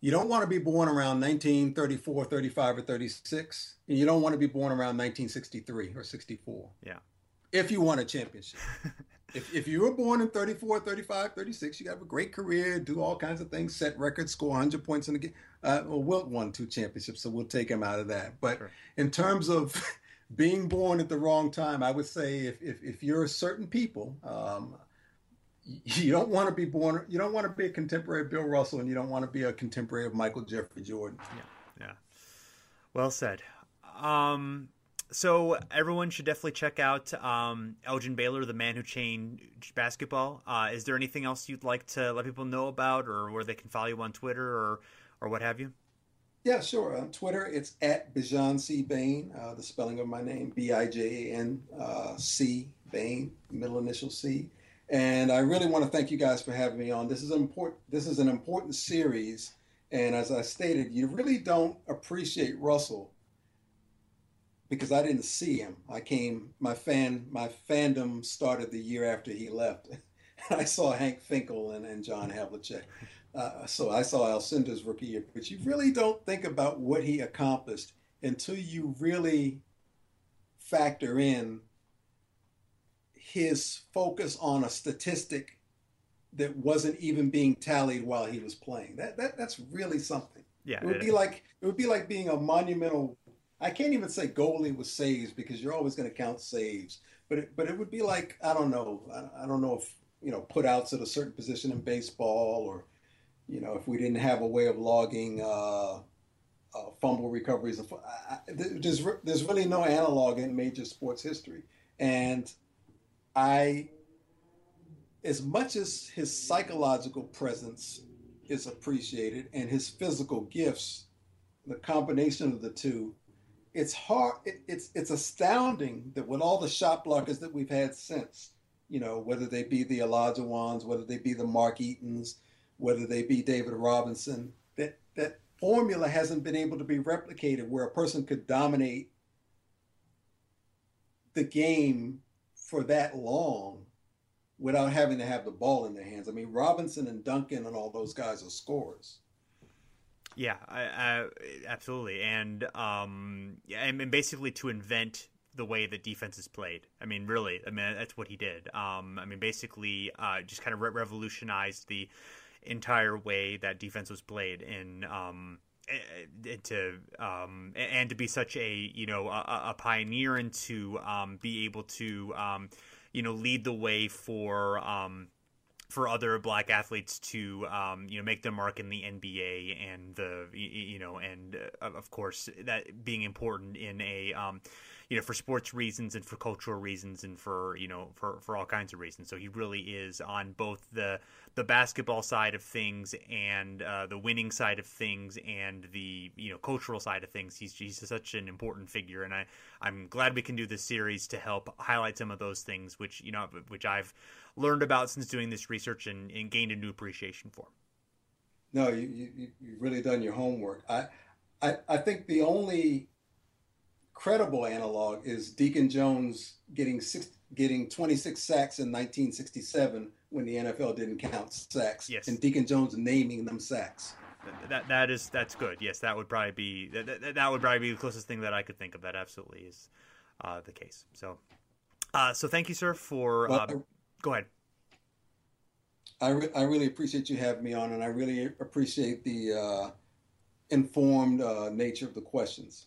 You don't want to be born around 1934, 35, or 36, and you don't want to be born around 1963 or 64. Yeah. If you want a championship. if, if you were born in 34, 35, 36, you have a great career, do all kinds of things, set records, score 100 points in a game. Uh, well, Wilt won two championships, so we'll take him out of that. But sure. in terms of being born at the wrong time, I would say if, if, if you're a certain people, um, you don't want to be born, you don't want to be a contemporary of Bill Russell and you don't want to be a contemporary of Michael Jeffrey Jordan. Yeah. Yeah. Well said. Um, so everyone should definitely check out um, Elgin Baylor, the man who changed basketball. Uh, is there anything else you'd like to let people know about, or where they can follow you on Twitter, or or what have you? Yeah, sure. On Twitter, it's at Bijan C. Bayne, uh, the spelling of my name, B I J A N uh, Bayne, middle initial C. And I really want to thank you guys for having me on. This is an important. This is an important series, and as I stated, you really don't appreciate Russell because I didn't see him. I came. My fan, my fandom started the year after he left. I saw Hank Finkel and, and John Havlicek. Uh, so I saw Alcindor's rookie year, but you really don't think about what he accomplished until you really factor in his focus on a statistic that wasn't even being tallied while he was playing. That, that that's really something. Yeah, it would be like it would be like being a monumental. I can't even say goalie with saves because you're always going to count saves, but it, but it would be like I don't know I, I don't know if you know put outs at a certain position in baseball or you know, if we didn't have a way of logging uh, uh, fumble recoveries. I, there's there's really no analog in major sports history, and I, as much as his psychological presence is appreciated and his physical gifts, the combination of the two, it's hard. It, it's it's astounding that with all the shot blockers that we've had since, you know, whether they be the Elijah Olajuwons, whether they be the Mark Eatons, whether they be David Robinson, that that formula hasn't been able to be replicated where a person could dominate the game for that long without having to have the ball in their hands. I mean, Robinson and Duncan and all those guys are scorers. Yeah, I, I, absolutely, and um, and basically to invent the way that defense is played. I mean, really, I mean that's what he did. Um, I mean, basically, uh, just kind of re- revolutionized the entire way that defense was played, and um, to um, and to be such a you know a, a pioneer and to um, be able to um, you know lead the way for um, for other black athletes to um, you know make their mark in the NBA and the you know and uh, of course that being important in a um, you know for sports reasons and for cultural reasons and for you know for for all kinds of reasons. So he really is on both the the basketball side of things and uh, the winning side of things and the you know cultural side of things. He's he's such an important figure, and I I'm glad we can do this series to help highlight some of those things, which you know which I've learned about since doing this research and, and gained a new appreciation for. No, you, you you've really done your homework. I, I I think the only credible analog is Deacon Jones getting six, getting 26 sacks in 1967 when the NFL didn't count sacks. Yes. And Deacon Jones naming them sacks. That that is that's good. Yes, that would probably be that, that, would probably be the closest thing that I could think of. That absolutely is uh, the case. So, uh, so thank you, sir, for. Uh, go ahead. I, re- I really appreciate you having me on, and I really appreciate the uh, informed uh, nature of the questions.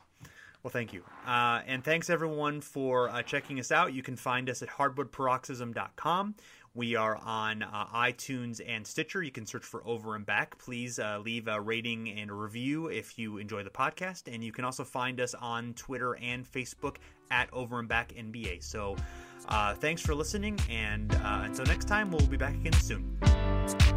Well, thank you. Uh, and thanks everyone for uh, checking us out. You can find us at hardwoodparoxysm.com. We are on uh, iTunes and Stitcher. You can search for Over and Back. Please uh, leave a rating and a review if you enjoy the podcast. And you can also find us on Twitter and Facebook at Over and Back NBA. So uh, thanks for listening. And uh, until next time, we'll be back again soon.